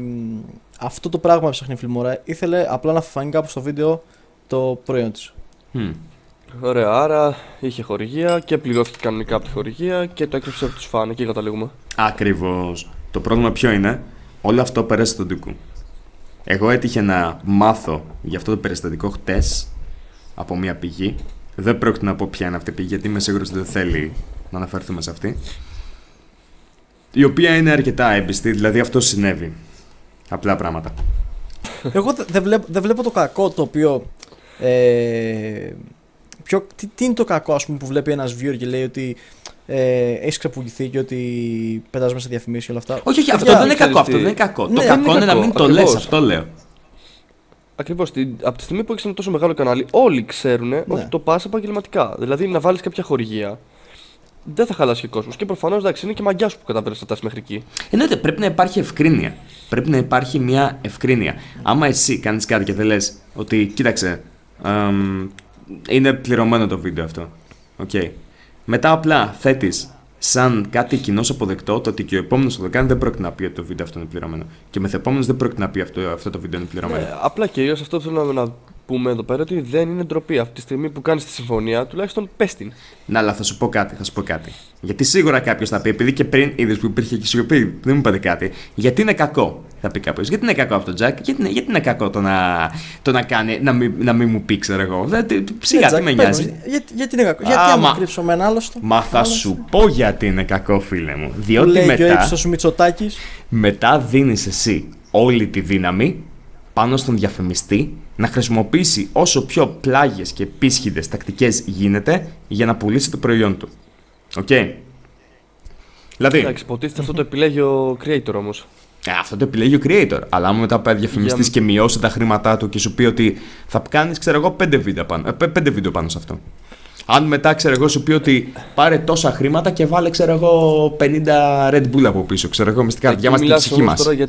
μ, αυτό το πράγμα έψαχνε η Φιλμόρα. Ήθελε απλά να φανεί κάπου στο βίντεο το προϊόν της. Μμ. Ωραία, άρα είχε χορηγία και πληρώθηκε κανονικά από τη χορηγία και το έκρυψε από τους φαν. Εκεί καταλήγουμε. Ακριβώς. Το πρόβλημα ποιο είναι, όλο αυτό πέρασε στον Τίκου. Εγώ έτυχε να μάθω για αυτό το περιστατικό χτες από μια πηγή. Δεν πρόκειται να πω ποια είναι αυτή η πηγή, γιατί είμαι σίγουρος ότι δεν θέλει να αναφερθούμε σε αυτή. Η οποία είναι αρκετά έμπιστη, δηλαδή αυτό συνέβη. Απλά πράγματα. Εγώ δε- δεν βλέπω, δεν βλέπω το κακό το οποίο. Ε, ποιο, τι, τι είναι το κακό ας πούμε, που βλέπει ένας viewer και λέει ότι ε, έχεις ξεπουληθεί και ότι πετάς μέσα διαφημίσεις και όλα αυτά. Όχι, όχι, αυτό Παιδιά, δεν είναι ξέρεις κακό. Αυτό τι. δεν είναι κακό. Ναι, το δεν κακό είναι είναι να κακό, μην το λες, ακριβώς. αυτό λέω. Ακριβώς. Από τη στιγμή που έχεις ένα τόσο μεγάλο κανάλι, όλοι ξέρουν ότι το πας επαγγελματικά. Δηλαδή να βάλεις κάποια χορηγία. Δεν θα χαλάσει και ο κόσμος. Και προφανώς εντάξει, είναι και μαγκιά σου που καταφέρει να φτάσει μέχρι εκεί. Εννοείται, πρέπει να υπάρχει ευκρίνεια. Πρέπει να υπάρχει μια ευκρίνεια. Άμα εσύ κάνεις κάτι και δεν λες ότι, κοίταξε, εμ, είναι πληρωμένο το βίντεο αυτό. Οκ. Μετά απλά θέτεις σαν κάτι κοινώς αποδεκτό το ότι και ο επόμενος που το κάνει δεν πρόκειται να πει ότι το βίντεο αυτό είναι πληρωμένο. Και μεθεπόμενος δεν πρόκειται να πει αυτό, αυτό το βίντεο είναι πληρωμένο. Ε, απλά κυρίως αυτό που θέλω να, να πούμε εδώ πέρα ότι δεν είναι ντροπή. Αυτή τη στιγμή που κάνεις τη συμφωνία, τουλάχιστον πες την. Ναι, αλλά θα σου πω κάτι, θα σου πω κάτι. Γιατί σίγουρα κάποιος θα πει, επειδή και πριν είδες που υπήρχε και σιωπή, δεν μου είπατε κάτι. Γιατί είναι κακό, θα πει κάποιος. Γιατί είναι κακό αυτό, Τζακ, γιατί είναι, γιατί είναι κακό το να, το να κάνει, να μην, να μην μου πει, ξέρω εγώ. Δεν, τι- τι- Σιγά, Ναι, τι Τζακ, με πες μας, νοιάζει. Γιατί, γιατί είναι κακό; Γιατί Άμα- άμα κρύψω με ένα άλλο στο. Μα θα άλλο σου πω γιατί είναι κακό, φίλε μου. Που Διότι λέει και ο μετά, ύψος σου Μητσοτάκης μετά δίνεις εσύ όλη τη δύναμη πάνω στον διαφημιστή να χρησιμοποιήσει όσο πιο πλάγιες και πίσχυδες τακτικές γίνεται για να πουλήσει το προϊόν του. Οκ. Δηλαδή, Εντάξει, υποτίθεται αυτό το επιλέγει ο creator όμως. Ε, αυτό το επιλέγει ο creator. Αλλά άμα μετά πάει διαφημιστής Για- και μειώσει τα χρήματά του και σου πει ότι θα κάνεις, ξέρω εγώ, πέντε βίντεο πάνω, ε, πέ- πέντε βίντεο πάνω σε αυτό. Αν μετά, ξέρω εγώ, σου πει ότι πάρε τόσα χρήματα και βάλε, ξέρω εγώ, 50 Red Bull από πίσω, ξέρω εγώ, μες στην καρδιά μας και την Μιλάς ψυχή όμως μας. τώρα Για...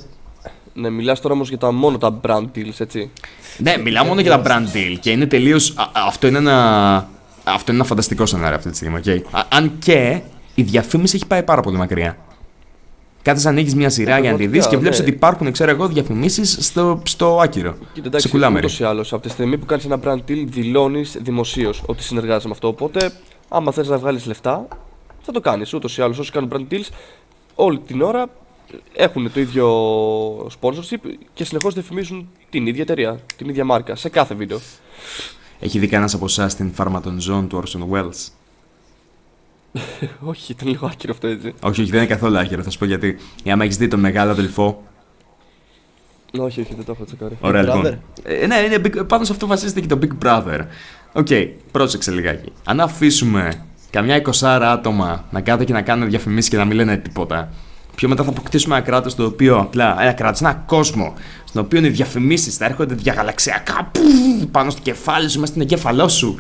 Ναι, μιλάς τώρα όμως για τα μόνο τα brand deals, έτσι. Ναι, μιλάω μόνο για τα brand deal και είναι τελείως. Αυτό είναι ένα. Αυτό είναι ένα φανταστικό σενάριο αυτή τη στιγμή, οκ. Α- Αν και η διαφήμιση έχει πάει πάρα πολύ μακριά. Κάθε ανοίγεις μια σειρά για να τη δεις Πραγματικά, και βλέπεις ναι. ότι υπάρχουν, ξέρω εγώ, διαφημίσεις στο, στο άκυρο. Κοίτα, εντάξει, Σε κουλά μέρη. ούτως ή άλλως, από τη στιγμή που κάνεις ένα brand deal, δηλώνεις δημοσίως ότι συνεργάζεσαι με αυτό. Οπότε, άμα θες να βγάλεις λεφτά, θα το κάνεις. Ούτως ή άλλως, όσοι κάνουν brand deals, όλη την ώρα έχουν το ίδιο sponsorship και συνεχώς διαφημίζουν την ίδια εταιρεία, την ίδια μάρκα, σε κάθε βίντεο. Έχει δει κανένας από εσάς την Φάρμα των Ζώων του Orson Welles; [laughs] όχι, ήταν λίγο άκυρο αυτό έτσι. όχι, όχι, δεν είναι καθόλου άκυρο, θα σου πω γιατί. Ή άμα έχεις δει τον μεγάλο αδελφό. όχι, όχι, δεν το έχω τσεκάρει. Ωραία, Brother. λοιπόν. Ε, ναι, είναι big, πάνω σε αυτό βασίζεται και το Big Brother. Οκ, πρόσεξε λιγάκι. Αν αφήσουμε καμιά εικοσάρα άτομα να κάθονται και να κάνουν διαφημίσεις και να μην λένε τίποτα, πιο μετά θα αποκτήσουμε ένα κράτος το οποίο απλά. Ένα κράτος, ένα κόσμο, στον οποίο οι διαφημίσεις θα έρχονται διαγαλαξιακά πουφ, πάνω στο κεφάλι σου, μέσα στην εγκέφαλό σου.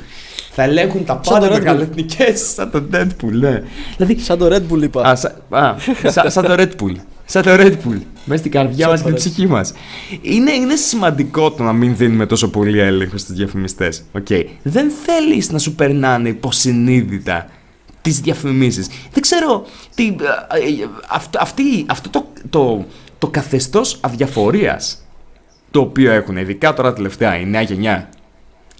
Θα ελέγχουν τα Σαν πάντα το Red Bull. μεγαλεθνικέ, σαν το Deadpool, ναι. Δηλαδή, Σαν το Red Bull είπα. Α, σα, α, σα- σαν το Red Bull. Σαν το Red Bull. Μέσα στην καρδιά Σαν μας και το την Red ψυχή μας. Είναι, είναι σημαντικό το να μην δίνουμε τόσο πολύ έλεγχο στους διαφημιστές. Okay. Δεν θέλεις να σου περνάνε υποσυνείδητα τις διαφημίσεις. Δεν ξέρω. Τι, ε, ε, αυτό, αυτή, αυτό το, το, το καθεστώς αδιαφορίας το οποίο έχουν, ειδικά τώρα τελευταία, η νέα γενιά.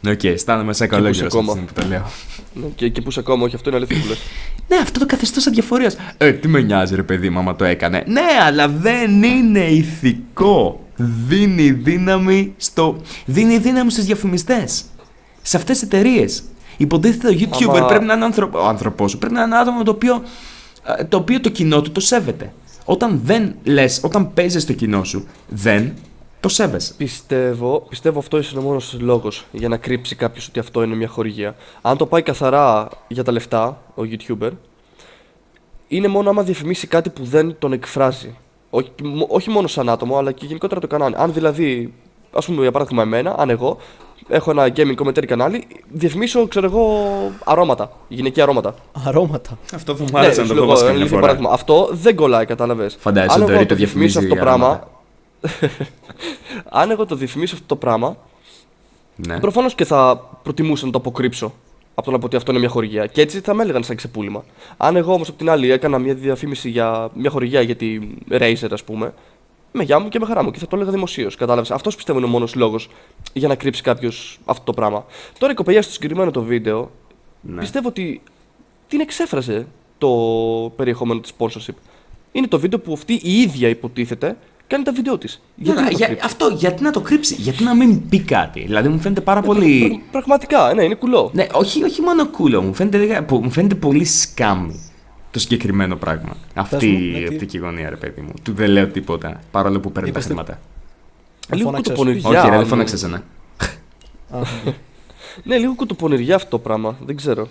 Οκ, okay, αισθάνομαι σαν πού καλό είσαι γύρω αυτή τη ακόμα. στιγμή που το λέω. Ναι, και, και που είσαι ακόμα, όχι, αυτό είναι αλήθεια που λες. Ναι, αυτό το καθεστώς αδιαφορίας. Ε, τι με νοιάζει, ρε παιδί μου, άμα το έκανε. Ναι, αλλά δεν είναι ηθικό. Δίνει δύναμη στο. Δίνει δύναμη στους διαφημιστές. Σε αυτές τις εταιρείες. Υποτίθεται ο YouTuber Άμα- πρέπει να είναι άνθρω... ο άνθρωπό σου. Πρέπει να είναι ένα άτομο το οποίο, ε, το οποίο το κοινό του το σέβεται. Όταν δεν λες, όταν παίζεις το κοινό σου, δεν το σέβεσαι. Πιστεύω, πιστεύω αυτό είναι ο μόνος λόγος για να κρύψει κάποιος ότι αυτό είναι μια χορηγία. Αν το πάει καθαρά για τα λεφτά, ο YouTuber, είναι μόνο άμα διαφημίσει κάτι που δεν τον εκφράζει. Όχι, μο- όχι μόνο σαν άτομο, αλλά και γενικότερα το κανάλι. Αν δηλαδή, ας πούμε για παράδειγμα, εμένα, αν εγώ έχω ένα gaming commentary κανάλι, διαφημίσω, ξέρω εγώ, αρώματα. Γυναικεία αρώματα. Αρώματα. Αυτό θα μου Ναι, άρεσε να σου το λέω δω εγώ, μας ένα καμιά ηλίθιο φορά. παράδειγμα. Αυτό δεν κολλάει, κατάλαβες. Φαντάζεσαι Αν ότι εγώ το το διαφημίσω αυτό το διαφημίζει πράγμα. αρώματα. [laughs] αν εγώ το διαφημίσω αυτό το πράγμα, Ναι. Προφανώς και θα προτιμούσα να το αποκρύψω από το να πω ότι αυτό είναι μια χορηγία. Και έτσι θα με έλεγαν σαν ξεπούλημα. Αν εγώ όμως από την άλλη έκανα μια διαφήμιση για μια χορηγία για τη Razer, ας πούμε, Με γεια μου και με χαρά μου και θα το έλεγα δημοσίως. Κατάλαβες. Αυτός πιστεύω είναι ο μόνος λόγος για να κρύψει κάποιος αυτό το πράγμα. Τώρα η κοπελιά στο συγκεκριμένο το βίντεο Ναι. πιστεύω ότι την εξέφρασε το περιεχόμενο της sponsorship. Είναι το βίντεο που αυτή η ίδια υποτίθεται κάνει τα βίντεο της. Για, να- για- αυτό, γιατί να το κρύψει, γιατί να μην πει κάτι; Δηλαδή μου φαίνεται πάρα πολύ. Πραγ- Πραγματικά, ναι, είναι κουλό. Ναι, όχι, όχι μόνο κούλο, μου φαίνεται, λίγα- που- μου φαίνεται πολύ σκάμι το συγκεκριμένο πράγμα. Αυτή μου, ναι, η τι- οπτική γωνία, ρε παιδί μου. Του δεν λέω τίποτα, παρόλο που παίρνει τα Είπες τι- χρήματα. Λίγο Φώναξες. κουτοπονηριά. Όχι, ρε, δεν μου. φώναξες εσένα. Α, Ναι, λίγο κουτοπονηριά αυτό το πράγμα. Δεν ξέρω.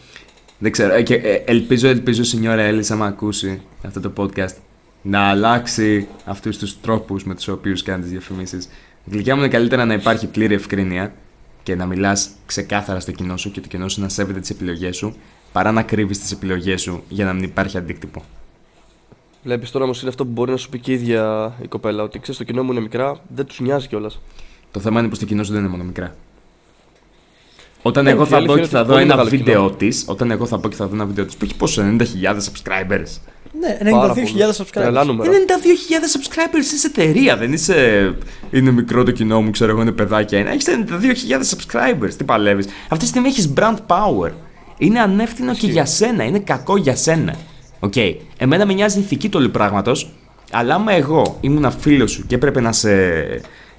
Δεν ξέρω. ε, Και, ε, ελπίζω, ελπίζω, Σινιόρα Έλλη, άμα ακούσει αυτό το podcast, να αλλάξει αυτούς τους τρόπους με τους οποίους κάνεις τις διαφημίσεις. Γλυκιά μου είναι καλύτερα να υπάρχει πλήρη ευκρίνεια και να μιλάς ξεκάθαρα στο κοινό σου και το κοινό σου να σέβεται τις επιλογές σου, παρά να κρύβεις τις επιλογές σου για να μην υπάρχει αντίκτυπο. Βλέπεις τώρα όμως είναι αυτό που μπορεί να σου πει και η ίδια η κοπέλα. Ότι ξέρεις, το κοινό μου είναι μικρά, δεν τους νοιάζει κιόλας. Το θέμα είναι πως το κοινό σου δεν είναι μόνο μικρά. Όταν Ε, εγώ η θα αλήθεια πω είναι και θα ότι δω πολύ ένα μεγάλο βίντεο της, όταν εγώ θα πω και θα δω ένα βίντεο της που έχει πόσο 90.000 subscribers. ναι, Πάρα 92.000 πολύ. subscribers. Τρελά νούμερα. 92.000 subscribers είσαι εταιρεία, δεν είσαι. Είναι μικρό το κοινό μου, ξέρω εγώ, είναι παιδάκια. Είναι. Έχει 92.000 subscribers. Τι παλεύεις. Αυτή τη στιγμή έχεις brand power. Είναι ανεύθυνο και για σένα, είναι κακό για σένα. Οκ. Εμένα με νοιάζει η ηθική του όλου πράγματος, αλλά άμα εγώ ήμουν φίλος σου και έπρεπε να σε,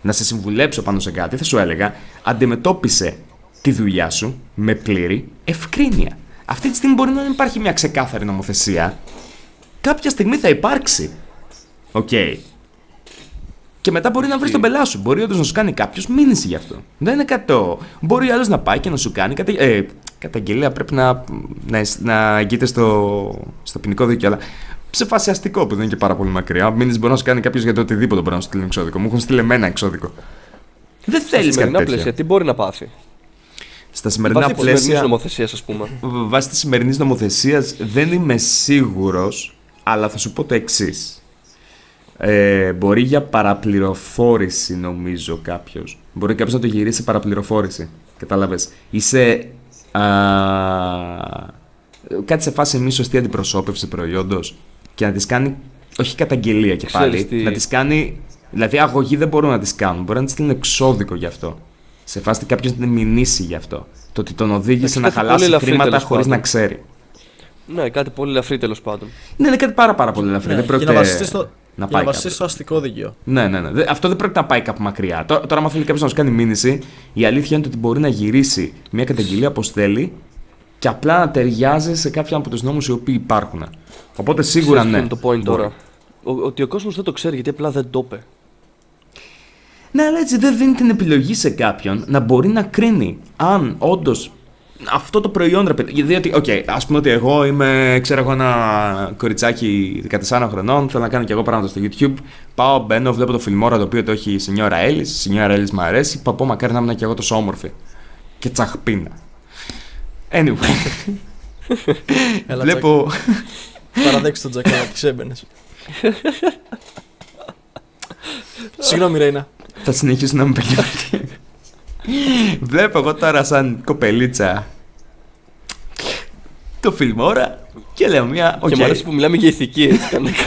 να σε συμβουλέψω πάνω σε κάτι, θα σου έλεγα αντιμετώπισε τη δουλειά σου με πλήρη ευκρίνεια. Αυτή τη στιγμή μπορεί να μην υπάρχει μια ξεκάθαρη νομοθεσία, κάποια στιγμή θα υπάρξει. Οκ. Και μετά μπορεί να βρεις τον μπελά σου. Μπορεί όντως να σου κάνει κάποιος μήνυση γι' αυτό. Δεν είναι κάτι το. Μπορεί άλλος να πάει και να σου κάνει. Κατε... Ε, καταγγελία πρέπει να, να, να αγγείται στο, στο ποινικό δίκαιο. Αλλά σε φάση αστικό που δεν είναι και πάρα πολύ μακριά. Μήνυση μπορεί να σου κάνει κάποιος για το οτιδήποτε μπορεί να σου στείλει εξώδικο. Μου έχουν στείλει εμένα εξώδικο. Δεν Στα θέλεις κάτι σημερινά τέτοιο. πλαίσια, τι μπορεί να πάθει; Στα σημερινά Βάσει της σημερινής πλαίσια. νομοθεσίας, ας πούμε. Βάσει της σημερινής νομοθεσίας δεν είμαι σίγουρος, αλλά θα σου πω το εξής. Ε, μπορεί για παραπληροφόρηση, νομίζω κάποιος. Μπορεί κάποιος να το γυρίσει σε παραπληροφόρηση. Κατάλαβες. Είσαι. Α, κάτι σε φάση μη σωστή αντιπροσώπευση προϊόντος και να τη κάνει. Όχι καταγγελία και Ξέρεις πάλι. τι- Να τη κάνει. Δηλαδή, αγωγή δεν μπορούν να τη κάνουν. Μπορεί να τη στείλουν εξώδικο γι' αυτό. Σε φάση κάποιος να την μηνύσει γι' αυτό. Το ότι τον οδήγησε Εντάξει, να κάτι πολύ χαλάσει ελαφρύ, χρήματα τέλος χωρίς πάντων. να ξέρει. Ναι, κάτι πολύ ελαφρύ τέλος πάντων. Ναι, είναι κάτι πάρα, πάρα πολύ ελαφρύ. Ναι, δεν για να πρόκειται βασιστεί στο, να για πάει να βασιστεί κάπου. στο αστικό δίκαιο. Ναι, ναι, ναι. Δεν- Αυτό δεν πρόκειται να πάει κάπου μακριά. Τώρα, τώρα άμα θέλει κάποιος να σου κάνει μήνυση, η αλήθεια είναι ότι μπορεί να γυρίσει μια καταγγελία όπως θέλει και απλά να ταιριάζει σε κάποιον από τους νόμους οι οποίοι υπάρχουν. Οπότε σίγουρα Ξέρεις ναι. ποιο είναι το point μπορεί. τώρα. Ο, ότι ο κόσμος δεν το ξέρει γιατί απλά δεν το είπε. Ναι, αλλά έτσι δεν δίνει την επιλογή σε κάποιον να μπορεί να κρίνει αν όντως αυτό το προϊόν ρε παιδί. Διότι, οκ, ας πούμε ότι εγώ είμαι, ξέρω εγώ, ένα κοριτσάκι 14 χρονών, θέλω να κάνω και εγώ πράγματα στο YouTube. Πάω, μπαίνω, βλέπω το φιλμόρα το οποίο το έχει η Σινιόρα Έλλης. Η Σινιόρα Έλλης μου αρέσει. Παπώ, μακάρι να ήμουν και εγώ τόσο όμορφη. Και τσαχπίνα. Anyway. [laughs] Έλα, βλέπω. Παραδέξτε τον Τζακάρα, τις έμπαινες. [laughs] Συγγνώμη, Ρέινα. Θα συνεχίσω να είμαι παιδιά. [laughs] Βλέπω εγώ τώρα σαν κοπελίτσα το Filmora και λέω μια. Οκ, Και μου αρέσει που μιλάμε για ηθική έτσι κανονικά.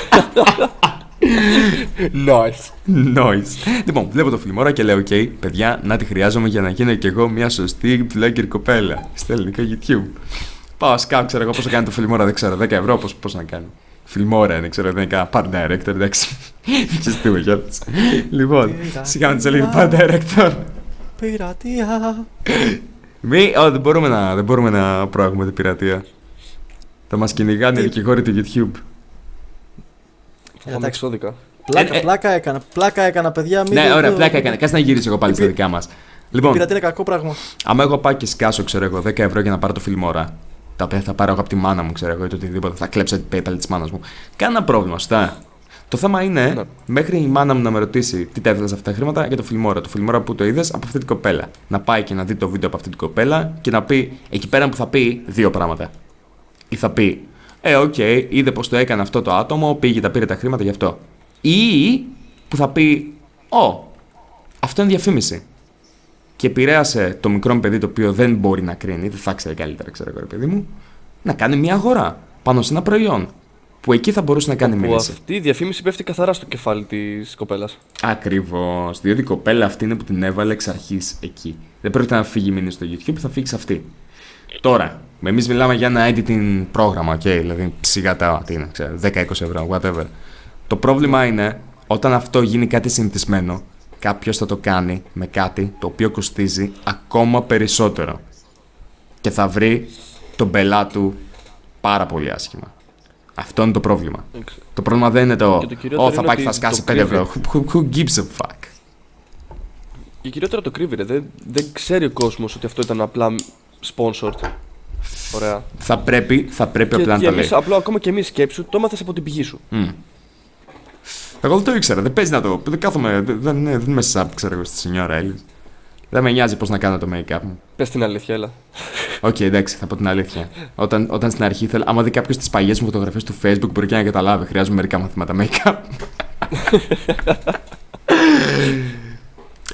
nice. nice. Λοιπόν, βλέπω το Filmora και λέω: Οκ, παιδιά, να τη χρειάζομαι για να γίνω κι εγώ μια σωστή vlogger κοπέλα στο ελληνικό YouTube. Πάω σκάω, ξέρω εγώ πόσο κάνει το Filmora, δεν ξέρω, 10 ευρώ, πώς, πώς να κάνει. Filmora είναι, ξέρω, δεν είναι κανένα PowerDirector, εντάξει. [laughs] Ξέρεις τι είμαι κιόλας. Λοιπόν, σιγά με τις έλεγε PowerDirector. Πειρατεία. Μη, oh, δεν, μπορούμε να, δεν μπορούμε να προάγουμε την πειρατεία. Θα μας κυνηγάνε οι Τι- δικηγόροι του YouTube. Θα πάμε Εντάξει. εξώδικα. Πλάκα, Ε, ε. πλάκα έκανα. Πλάκα έκανα, παιδιά. Μην ναι, το- ωραία, το- πλάκα έκανε. Κάτσε να γυρίσω εγώ πάλι Η στα πει- δικά μας. Η Λοιπόν, πειρατεία είναι κακό πράγμα. άμα εγώ πάω και σκάσω, ξέρω εγώ, 10 ευρώ για να πάρω το φιλμόρα, τα οποία θα πάρω εγώ από τη μάνα μου, ξέρω εγώ, ή το οτιδήποτε, θα κλέψω την PayPal της μάνας μου. Κάνα πρόβλημα, σωστά. Το θέμα είναι, Ναι. μέχρι η μάνα μου να με ρωτήσει τι τα έδωσε αυτά τα χρήματα για το φιλμόρα. Το φιλμόρα που το είδες από αυτή την κοπέλα. Να πάει και να δει το βίντεο από αυτή την κοπέλα και να πει, εκεί πέρα που θα πει δύο πράγματα. Ή θα πει, Ε, οκ, είδε πως το έκανε αυτό το άτομο, πήγε, τα πήρε τα χρήματα γι' αυτό. Ή που θα πει, Ω, αυτό είναι διαφήμιση. Και επηρέασε το μικρό μου παιδί το οποίο δεν μπορεί να κρίνει, δεν θα ξέρει καλύτερα, ξέρω εγώ, ρε παιδί μου, να κάνει μια αγορά πάνω σε ένα προϊόν. Που εκεί θα μπορούσε να κάνει Που μήνυση. αυτή η διαφήμιση πέφτει καθαρά στο κεφάλι της κοπέλας. Ακριβώς. Διότι η κοπέλα αυτή είναι που την έβαλε εξ αρχής εκεί. Δεν πρόκειται να φύγει μήνυση στο YouTube, θα φύγει σε αυτή. Τώρα, εμείς μιλάμε για ένα editing πρόγραμμα, ok, δηλαδή σιγά τα τι είναι, ξέρω, 10-20 ευρώ, whatever. Το πρόβλημα είναι όταν αυτό γίνει κάτι συνηθισμένο, κάποιος θα το κάνει με κάτι το οποίο κοστίζει ακόμα περισσότερο. Και θα βρει τον πελάτη του πάρα πολύ άσχημα. Αυτό είναι το πρόβλημα. Το πρόβλημα δεν είναι το. Και το κυριότερο Ω, θα είναι πάει και ότι θα σκάσει το 5 ευρώ. Who, who- who gives a fuck; Και κυριότερα το κρύβει, ρε. Δεν, δεν ξέρει ο κόσμος ότι αυτό ήταν απλά sponsored. Ωραία. Θα πρέπει, θα πρέπει Και, απλά και να τα λέει. εμείς, απλά ακόμα και εμείς σκέψου, το έμαθες από την πηγή σου. Μμ. Εγώ δεν το ήξερα, δεν παίζει να το. Δεν κάθομαι. Δεν, δεν, δεν είμαι sub, ξέρω εγώ, στη σινιόρα Έλλης. Δεν με νοιάζει πώς να κάνω το make-up μου. Πες την αλήθεια, έλα. Οκ, εντάξει, θα πω την αλήθεια. Όταν, όταν στην αρχή θέλω. Άμα δει κάποιος τις παλιές μου φωτογραφίες του Facebook, μπορεί και να καταλάβει. Χρειάζομαι μερικά μαθήματα make-up.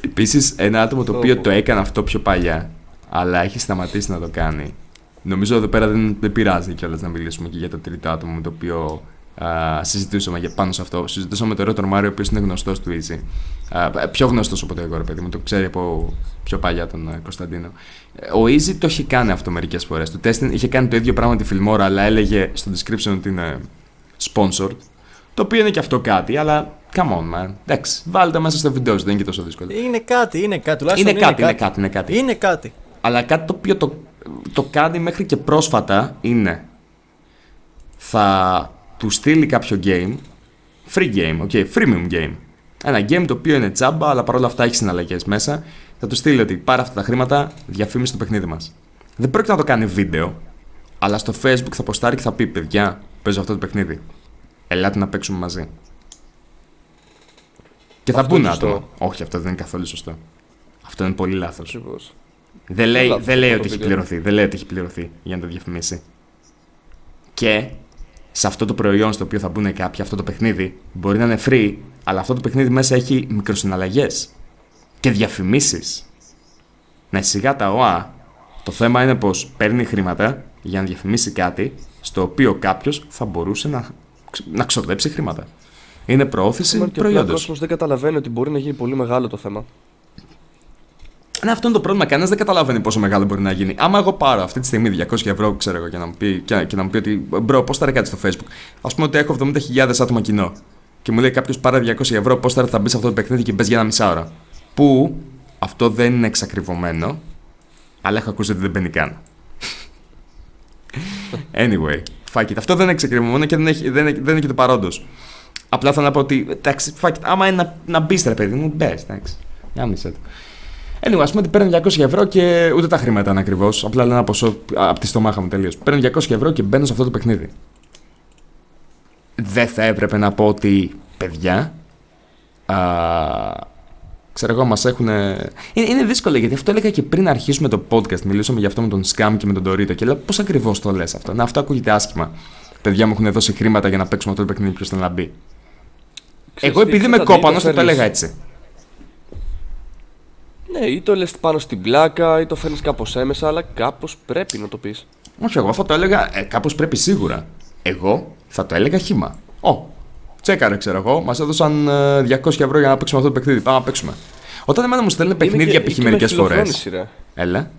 [laughs] Επίσης, ένα άτομο το οποίο Ω. το έκανε αυτό πιο παλιά, αλλά έχει σταματήσει να το κάνει. Νομίζω εδώ πέρα δεν, δεν πειράζει κιόλας να μιλήσουμε και για το τρίτο άτομο με το οποίο α, συζητούσαμε για- πάνω σε αυτό. Συζητούσαμε με τον Ρότορ Μάριο, ο οποίος είναι γνωστός του Easy. Α, πιο γνωστός από το εγώ, ρε παιδί μου, το ξέρει από πιο παλιά τον ε, Κωνσταντίνο. Ε, Ο Easy το έχει κάνει αυτό μερικές φορές. Το testing είχε κάνει το ίδιο πράγμα τη Filmora, αλλά έλεγε στο description ότι είναι sponsored. Το οποίο είναι και αυτό κάτι, αλλά come on, man. Εντάξει, βάλτε μέσα στο βίντεο σου, δεν είναι και τόσο δύσκολο. Είναι κάτι, είναι κάτι. Τουλάχιστον Είναι κάτι, είναι κάτι, είναι κάτι. Είναι κάτι. Αλλά κάτι το οποίο το, το κάνει μέχρι και πρόσφατα είναι θα του στείλει κάποιο game, free game, ok, freemium game. Ένα game το οποίο είναι τζάμπα, αλλά παρόλα αυτά έχει συναλλαγές μέσα. Θα του στείλει ότι πάρε αυτά τα χρήματα, διαφήμιση στο παιχνίδι μας. Δεν πρόκειται να το κάνει βίντεο, αλλά στο Facebook θα ποστάρει και θα πει: Παιδιά, παίζω αυτό το παιχνίδι. Ελάτε να παίξουμε μαζί. Και θα Αυτό πούνε είναι σωστό. άτομα. Όχι, αυτό δεν είναι καθόλου σωστό. Αυτό είναι πολύ λάθος. Ακριβώς. Δεν λέει, λάθος δεν λέει αυτό ότι το έχει βίντεο. πληρωθεί. Δεν λέει ότι έχει πληρωθεί για να το διαφημίσει. Και σε αυτό το προϊόν στο οποίο θα μπουν κάποιοι, αυτό το παιχνίδι, μπορεί να είναι free, αλλά αυτό το παιχνίδι μέσα έχει μικροσυναλλαγές και διαφημίσεις. Ναι, σιγά τα ωά. Το θέμα είναι πως παίρνει χρήματα για να διαφημίσει κάτι στο οποίο κάποιος θα μπορούσε να, να ξοδέψει χρήματα. Είναι προώθηση Ακόμα και απλά ο προϊόντος. κόσμος δεν καταλαβαίνει ότι μπορεί να γίνει πολύ μεγάλο το θέμα. Ναι, αυτό είναι το πρόβλημα. Κανένας δεν καταλαβαίνει πόσο μεγάλο μπορεί να γίνει. Άμα εγώ πάρω αυτή τη στιγμή 200 ευρώ, ξέρω εγώ, και να μου πει, και, και να μου πει ότι bro, ποστάρε κάτι στο Facebook; Α πούμε ότι έχω 70.000 άτομα κοινό. Και μου λέει κάποιος πάρε 200 ευρώ, πώς θα, θα μπεις σε αυτό το παιχνίδι και μπε για ένα μισάωρα. Που αυτό δεν είναι εξακριβωμένο, αλλά έχω ακούσει ότι δεν μπαίνει καν. [laughs] anyway, fuck it. Αυτό δεν είναι εξακριβωμένο και δεν, έχει, δεν, είναι- δεν είναι και το παρόντος. Απλά θα να πω ότι εντάξει, fuck it. Άμα είναι να, να μπεις, ρε παιδί μου, μπες, εντάξει. Γάμισε το. Anyway, ας πούμε ότι παίρνω 200 ευρώ και ούτε τα χρήματα είναι ακριβώς. Απλά λέω ένα ποσό από τη στομάχα μου τελείως. Παίρνω 200 ευρώ και μπαίνω σε αυτό το παιχνίδι. Δεν θα έπρεπε να πω ότι παιδιά. Α, ξέρω εγώ, μας έχουν. Είναι, είναι δύσκολο γιατί αυτό έλεγα και πριν αρχίσουμε το podcast. Μιλούσαμε για αυτό με τον Scam και με τον Dorito και λέω πώς ακριβώς το λες αυτό. Να, αυτό ακούγεται άσχημα. Παιδιά μου έχουν δώσει χρήματα για να παίξουμε αυτό το παιχνίδι. Ποιος θέλει να μπει. Ξέρεις Εγώ τι, επειδή είμαι ξέρεις, αντί κόπανο, το θα το φέρνεις- έλεγα έτσι. Ναι, ή το λες πάνω στην πλάκα, ή το φέρνεις κάπως έμεσα, αλλά κάπως πρέπει να το πεις. Όχι, εγώ θα το έλεγα ε, κάπως πρέπει σίγουρα. Εγώ θα το έλεγα χήμα. Ω, τσέκαρε, ξέρω εγώ, μας έδωσαν ε, 200 ευρώ για να παίξουμε αυτό το παιχνίδι. Πάμε να παίξουμε. Όταν εμένα μου στέλνουν παιχνίδια π.χ. μερικέ φορέ. Έλα.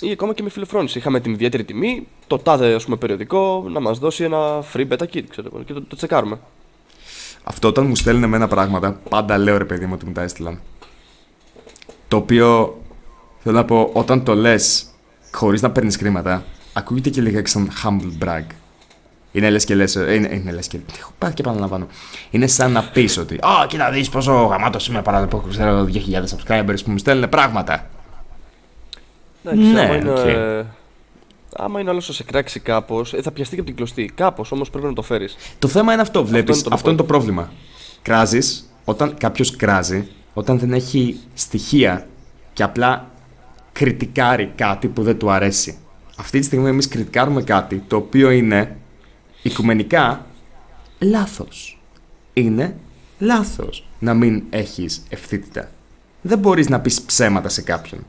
Ή ακόμα και με φιλοφρόνηση. Είχαμε την ιδιαίτερη τιμή, το τάδε ας πούμε, περιοδικό να μας δώσει ένα free beta kit, ξέρω εγώ, και το, το τσεκάρουμε. Αυτό όταν μου στέλνουν εμένα πράγματα, πάντα λέω ρε παιδί μου ότι μου τα έστειλαν. Το οποίο θέλω να πω, όταν το λες χωρίς να παίρνεις χρήματα, ακούγεται και λίγα σαν humble brag. Είναι λες και λες. Είναι, είναι λες και. Έχω πάει και επαναλαμβάνω. Είναι σαν να πεις ότι. Α, κοίτα δεις πόσο γαμάτος είμαι παρά που έχω ξέρω 2.000 subscribers που μου στέλνουν πράγματα. Εντάξει, Ναι, άμα είναι, οκ. ε, άμα είναι άλλο να σε κράξει κάπως, ε, θα πιαστεί και από την κλωστή. Κάπως όμως πρέπει να το φέρεις. Το θέμα είναι αυτό, βλέπεις. είναι Αυτό, το είναι το πρόβλημα. Κράζεις, όταν κάποιος κράζει, όταν δεν έχει στοιχεία και απλά κριτικάρει κάτι που δεν του αρέσει. Αυτή τη στιγμή εμείς κριτικάρουμε κάτι το οποίο είναι οικουμενικά λάθος. Είναι λάθος να μην έχεις ευθύτητα. Δεν μπορείς να πεις ψέματα σε κάποιον.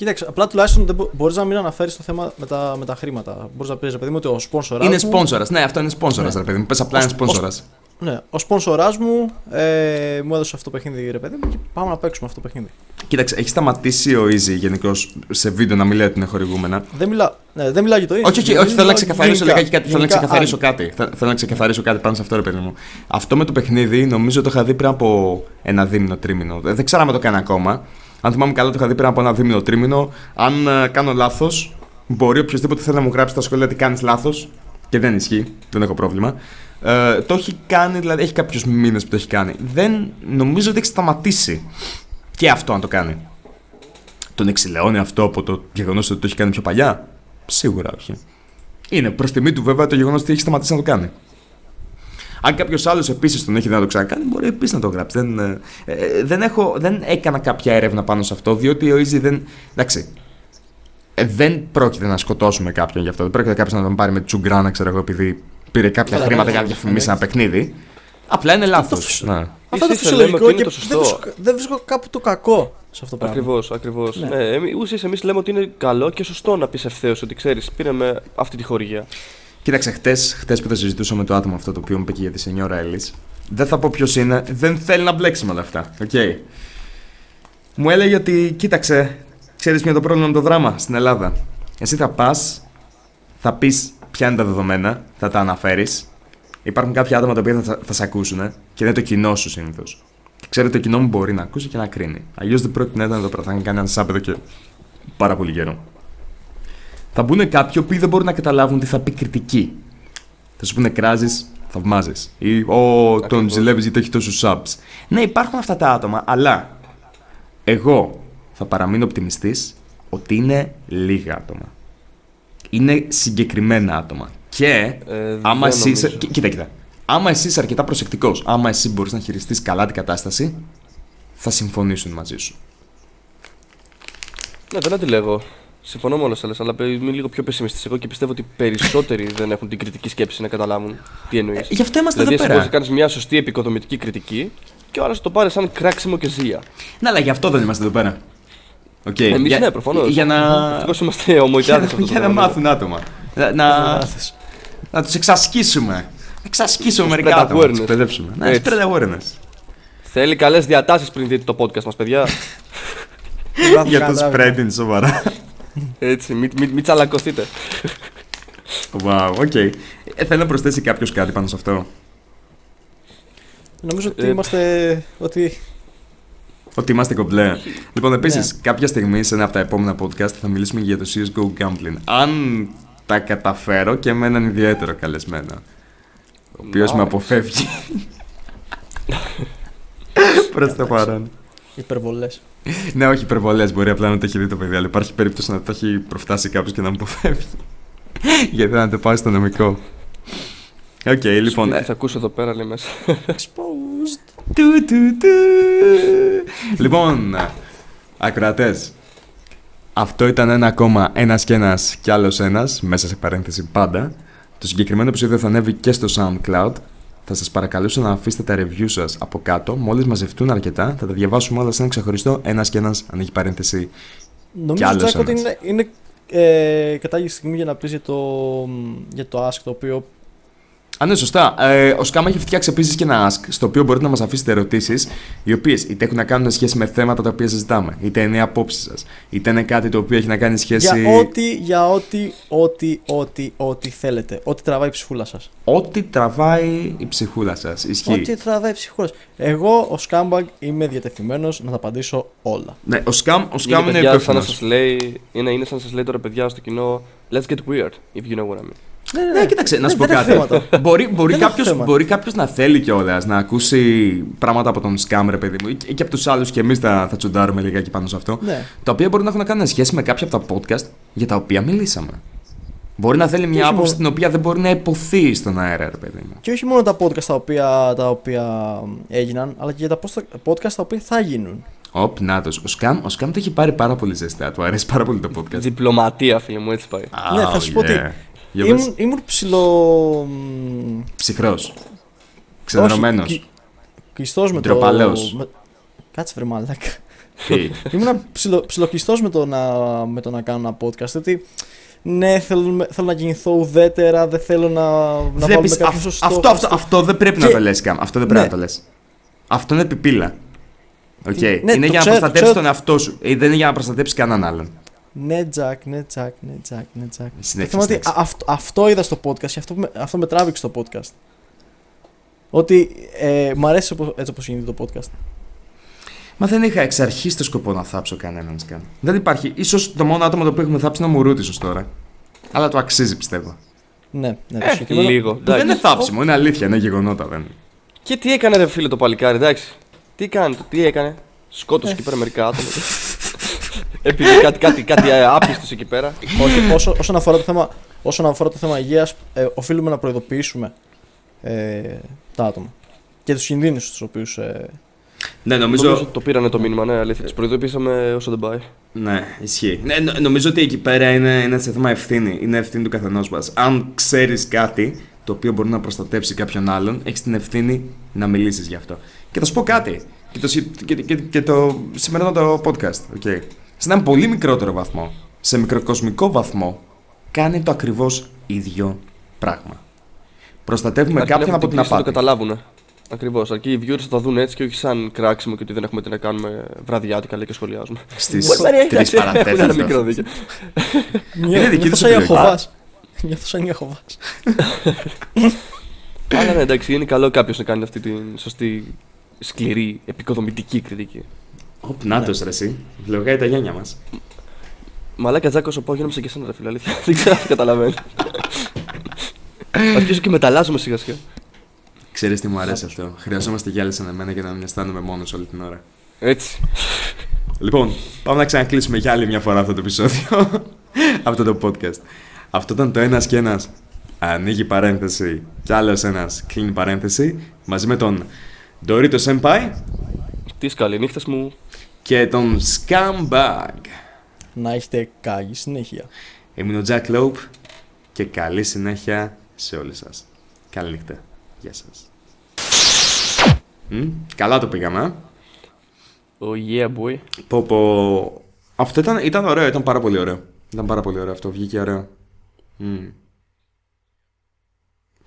Κοίταξε, απλά τουλάχιστον δεν μπορείς να μην αναφέρεις το θέμα με τα, με τα χρήματα. Μπορείς να πεις, ρε παιδί μου, ότι ο σπόνσορα. Είναι σπόνσορας. Ναι, αυτό είναι σπόνσορας, Ναι. ρε παιδί μου. Πες απλά Ως- είναι σπόνσορας. Ναι, ο σπόνσοράς μου ε, μου έδωσε αυτό το παιχνίδι, ρε παιδί μου, και πάμε να παίξουμε αυτό το παιχνίδι. Κοίταξε, έχει σταματήσει ο Easy γενικώς σε βίντεο να μιλάει ότι είναι χορηγούμενα. Δεν μιλά, ναι, δεν μιλάω για το ίδιο. Όχι, όχι, όχι, θέλω να ξεκαθαρίσω Γενικά- λιγάκι κάτι. Θέλω να γενικά, ξεκαθαρίσω α, κάτι. Θε- Θέλω να ξεκαθαρίσω κάτι πάνω σε αυτό, ρε παιδί μου. Αυτό με το παιχνίδι νομίζω το είχα δει πριν από ένα δίμηνο, τρίμηνο. Δεν δεν ξέρω αν το κάνω ακόμα. Αν θυμάμαι καλά, το είχα δει πριν από ένα δίμηνο, τρίμηνο. Αν ε, κάνω λάθος, μπορεί οποιοδήποτε θέλει να μου γράψει στα σχόλια ότι κάνεις λάθος. Και δεν ισχύει, δεν έχω πρόβλημα. Ε, το έχει κάνει, δηλαδή έχει κάποιους μήνες που το έχει κάνει. Δεν νομίζω ότι έχει σταματήσει και αυτό να το κάνει. Τον εξηλαιώνει αυτό από το γεγονός ότι το έχει κάνει πιο παλιά; Σίγουρα όχι. Είναι προς τιμή του βέβαια το γεγονός ότι έχει σταματήσει να το κάνει. Αν κάποιος άλλος επίσης τον έχει δει να το ξανακάνει, μπορεί επίσης να το γράψει. Δεν, ε, ε, δεν, έχω, δεν έκανα κάποια έρευνα πάνω σε αυτό, διότι ο Easy δεν. Εντάξει. Ε, δεν πρόκειται να σκοτώσουμε κάποιον γι' αυτό. Δεν πρόκειται κάποιος να τον πάρει με τσουγκράνα, ξέρω εγώ, επειδή πήρε κάποια Καλά, χρήματα ναι, για να ναι, διαφημίσει ναι. ένα παιχνίδι. Απλά είναι λάθος. φυσ- Ναι. Αυτό είναι Ίσα-ίσα λέμε φυσιολογικό ότι είναι και το σωστό. δεν βρίσκω, δεν βρίσκω κάπου το κακό σε αυτό το πράγμα. Ακριβώς, ακριβώς. Ναι. Ναι. Ναι, ουσία εμείς λέμε ότι είναι καλό και σωστό να πεις ευθέως ότι ξέρεις, πήραμε αυτή τη χορηγία. Κοίταξε, χτες χτες που το συζητούσα με το άτομο αυτό το οποίο μου είπε και για τη Σενιόρα Έλλης, δεν θα πω ποιος είναι, δεν θέλει να μπλέξει με όλα αυτά. Οκ. Μου έλεγε ότι, κοίταξε, ξέρεις ποιο είναι το πρόβλημα με το δράμα στην Ελλάδα. Εσύ θα πας, θα πεις ποια είναι τα δεδομένα, θα τα αναφέρεις. Υπάρχουν κάποια άτομα τα οποία θα, θα σε ακούσουν και είναι το κοινό σου συνήθως. Και ξέρετε, το κοινό μου μπορεί να ακούσει και να κρίνει. Αλλιώς δεν πρόκειται να ήταν εδώ πέρα. Θα κάνει ένα σάπεδο και πάρα πολύ καιρό. Θα μπουν κάποιοι που δεν μπορούν να καταλάβουν τι θα πει κριτική. Θα σου πούνε κράζεις, θαυμάζεις. Ή ο, τον Ακριβώς. ζηλεύεις γιατί έχει τόσους subs. Ναι, υπάρχουν αυτά τα άτομα, αλλά εγώ θα παραμείνω οπτιμιστής ότι είναι λίγα άτομα. Είναι συγκεκριμένα άτομα. Και Ε, άμα δεν εσύ. είσαι- νομίζω. Κοί- Κοίτα, κοίτα. Άμα εσύ είσαι αρκετά προσεκτικός, άμα εσύ μπορείς να χειριστείς καλά την κατάσταση, θα συμφωνήσουν μαζί σου. Ναι, δεν αντιλέγω. Συμφωνώ με όλα σα, αλλά είμαι λίγο πιο πεσημιστή εγώ και πιστεύω ότι περισσότεροι [laughs] δεν έχουν την κριτική σκέψη να καταλάβουν τι εννοείς. Ε, γι' αυτό είμαστε Δηλαδή, εσύ εδώ μπορεί να πέρα. κάνεις μια σωστή επικοδομητική κριτική και ο άλλος το πάρει σαν κράξιμο και ζύα. Ναι, αλλά γι' αυτό δεν είμαστε εδώ πέρα. Okay. Εμείς για, ναι, προφανώς. Για να. Ευτυχώς είμαστε ομοειδεάδε για, [laughs] για να μάθουν άτομα. Να, να, Μάθες. να τους εξασκήσουμε. Να εξασκήσουμε Να μερικά spread άτομα. Να τους awareness. εκπαιδεύσουμε. Ναι, Έτσι. spread awareness. Θέλει καλές διατάσεις πριν δείτε το podcast μας, παιδιά. Δεν [laughs] βάζω Για κανένα το τράβημα. spread είναι σοβαρά. Έτσι, μην μη, μη τσαλακωθείτε. Wow, OK. Ε, Θέλει να προσθέσει κάποιος κάτι πάνω σε αυτό; Νομίζω ότι Ε, είμαστε. Ότι. Ότι είμαστε κομπλέ. Λοιπόν, επίσης, Ναι. κάποια στιγμή σε ένα από τα επόμενα podcast θα μιλήσουμε για το CSGO Gambling. Αν τα καταφέρω και με έναν ιδιαίτερο καλεσμένο. Ο οποίος με Nice. αποφεύγει. [laughs] Προς το παρόν. Υπερβολές. Ναι, όχι υπερβολές. Μπορεί απλά να το έχει δει το παιδί, αλλά υπάρχει περίπτωση να το έχει προφτάσει κάποιος και να μου αποφεύγει. Γιατί να το πάει στο νομικό. Οκ, λοιπόν. Σπίτι, ε, Θα ακούσω εδώ πέρα, λέει μέσα. Exposed. Του, του, του. λοιπόν, ακροατές. Αυτό ήταν ένα ακόμα ένας και ένας κι άλλος ένας, μέσα σε παρένθεση πάντα. Το συγκεκριμένο επεισόδιο θα ανέβει και στο SoundCloud. Θα σας παρακαλούσα να αφήσετε τα review σας από κάτω. Μόλις μαζευτούν αρκετά, θα τα διαβάσουμε όλα σε ένα ξεχωριστό ένας και ένας, αν έχει παρένθεση. Νομίζω άλλος Τζάκ, ότι ένας. είναι, είναι ε, κατάλληλη στιγμή για να πεις για το, για το Ask το οποίο Α, ναι, σωστά. Ε, ο Σκάμα έχει φτιάξει επίσης και ένα ask, στο οποίο μπορείτε να μας αφήσετε ερωτήσεις, οι οποίες είτε έχουν να κάνουν σχέση με θέματα τα οποία συζητάμε, είτε είναι η απόψη σας, είτε είναι κάτι το οποίο έχει να κάνει σχέση. Για ό,τι, για ό,τι, ό,τι, ό,τι, ό,τι θέλετε. Ό,τι τραβάει η ψυχούλα σας. Ό,τι τραβάει η ψυχούλα σας. Ισχύει. Ό,τι τραβάει η ψυχούλα σας. Εγώ, ο Scumbag, είμαι διατεθειμένος να τα απαντήσω όλα. Ναι, ο Σκάμ, ο Σκάμ Είναι, είναι παιδιά, σαν να υπεύθυνο. σας λέει, είναι, είναι σαν να σας λέει τώρα παιδιά στο κοινό Let's get weird, if you know what I mean. Ναι, ναι, Ναι, κοίταξε, να σου πω δεν έχω κάτι. θέματα. μπορεί μπορεί Δεν έχω κάποιο θέματα. μπορεί κάποιος να θέλει κιόλας να ακούσει πράγματα από τον Σκάμ, ρε παιδί μου, ή και από τους άλλους και εμείς θα, θα τσουντάρουμε λιγάκι πάνω σε αυτό. Ναι. Τα οποία μπορεί να έχουν να κάνουν σχέση με κάποια από τα podcast για τα οποία μιλήσαμε. Μπορεί να θέλει μια όχι άποψη μόνο. την οποία δεν μπορεί να υποθεί στον αέρα, ρε παιδί μου. Και όχι μόνο τα podcast τα οποία, τα οποία έγιναν, αλλά και για τα post- podcast τα οποία θα γίνουν. Οπ, νάτος. Ο Σκάμ, ο Σκάμ το έχει πάρει πάρα πολύ ζεστά. Του αρέσει πάρα πολύ το podcast. Διπλωματία, φίλε μου, έτσι πάει. Ναι, θα σου πω ότι Για πες. Ήμουν, ήμουν ψηλό. μ, Ψυχρός. Ξεδερωμένος. όχι, κι- Κλειστός με το. Ντροπαλαίος. με- Κάτσε βρε μαλάκα. Τι; [laughs] Ήμουν ψιλο, ψιλοκλειστός με, το να, με το να κάνω ένα podcast. Γιατί ναι, θέλω, θέλω να κινηθώ ουδέτερα, δεν θέλω να, να βάλουμε Βλέπεις, κάποιο αυ- σωστό. αυτό, αυτό, αυτό δεν πρέπει να Και- το λες Καμ. Αυτό δεν πρέπει Ναι. να το λες. Αυτό είναι πιπίλα. Οκ. Τι- ναι, είναι το για να ξέρω, προστατέψεις ξέρω. τον εαυτό σου. Ε, δεν είναι για να προστατέψεις κανέναν άλλον. Ναι, Τζακ, ναι, Τζακ, ναι, Τζακ, ναι, Τζακ. Το Συνέχισε. θέμα είναι ότι συνέχισε. α- αυτό, αυτό είδα στο podcast και αυτό, με- αυτό με τράβηξε στο podcast. Ότι ε, μ' αρέσει οπо- έτσι όπως γίνεται το podcast. Μα δεν είχα εξ αρχής το σκοπό να θάψω κανέναν σκάν. Δεν υπάρχει. σω το μόνο άτομο το οποίο έχουμε θάψει είναι ο Μουρούτης ως τώρα. Αλλά το αξίζει πιστεύω. Ναι, ναι, το Ε, συγκεκριμένο- λίγο. Δεν είναι εντάξει. θάψιμο, είναι αλήθεια, είναι γεγονότα. Δεν. Και τι έκανε ρε φίλε το παλικάρι, εντάξει. Τι κάνει, το, τι έκανε. Σκότωσε Ε. εκεί πέρα μερικά άτομα. [laughs] Επειδή κάτι, κάτι, κάτι ε, άπιστος εκεί πέρα. Όχι, όσο, όσον, αφορά το θέμα, όσον αφορά το θέμα υγείας, ε, οφείλουμε να προειδοποιήσουμε ε, τα άτομα. Και τους κινδύνους τους οποίους... Ε, Ναι, Νομίζω νομίζω. ότι το πήρανε το μήνυμα, ναι, αλήθεια. Τους προειδοποιήσαμε όσο δεν πάει. Ναι, ισχύει. Ναι, νο- νομίζω ότι εκεί πέρα είναι, είναι σε θέμα ευθύνη. Είναι ευθύνη του καθενός μας. Αν ξέρεις κάτι το οποίο μπορεί να προστατεύσει κάποιον άλλον, έχεις την ευθύνη να μιλήσεις γι' αυτό. Και θα σου πω κάτι. Και το, συ- και, και, και το σημερινό το podcast. Okay. Σε έναν πολύ μικρότερο βαθμό, σε μικροκοσμικό βαθμό, κάνει το ακριβώς ίδιο πράγμα. Προστατεύουμε Αρκεί κάποιον να από έχουν την την πίστη να το απάτη. καταλάβουν. Ακριβώς. Αρκεί οι viewers θα τα δουν έτσι και όχι σαν κράξιμο και ότι δεν έχουμε τι να κάνουμε βραδιάτικα λέει και σχολιάζουμε. Στις Μπορεί να είναι, τρεις εντάξει, [laughs] έχουν ένα παραθέσει. μικρό δίκιο. νιώ- δική νιώθω τους σαν επιλογή. Ιαχωβάς. Νιώθω σαν Ιαχωβάς. [laughs] Αλλά ναι, εντάξει, είναι καλό κάποιος να κάνει αυτή την σωστή, σκληρή, επικοδομητική κριτική. Ο πνάτο ρε εσύ. Βλογάει τα γένια μας. Μαλάκα Τζάκος, όσο πάω γίνομαι σαν και εσένα, ρε φίλε. Αλήθεια. Δεν ξέρω αν το καταλαβαίνει. Αρχίζω και μεταλλάζομαι σιγά σιγά. Ξέρεις τι μου αρέσει αυτό. Χρειαζόμαστε κι άλλε σαν εμένα για να μην αισθάνομαι μόνος όλη την ώρα. Έτσι. Λοιπόν, πάμε να ξανακλείσουμε για άλλη μια φορά αυτό το επεισόδιο. [laughs] αυτό το podcast. Αυτό ήταν το ένας και ένας. Ανοίγει παρένθεση κι άλλος ένας κλείνει παρένθεση. Μαζί με τον Dorito Senpai Τι σκαλή, νύχτα μου. Και τον Scumbag. Να έχετε καλή συνέχεια. Ήμουν ο Jack Lope και καλή συνέχεια σε όλους σας. Καλή νύχτα. Γεια σας. Μμ, καλά το πήγαμε, ε. Oh yeah, boy. Πω, πω. Αυτό ήταν, ήταν ωραίο, ήταν πάρα πολύ ωραίο. Ήταν πάρα πολύ ωραίο αυτό, βγήκε ωραίο. Μμ.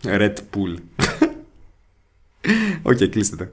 Red Pool. [laughs] Οκ, κλείστε το.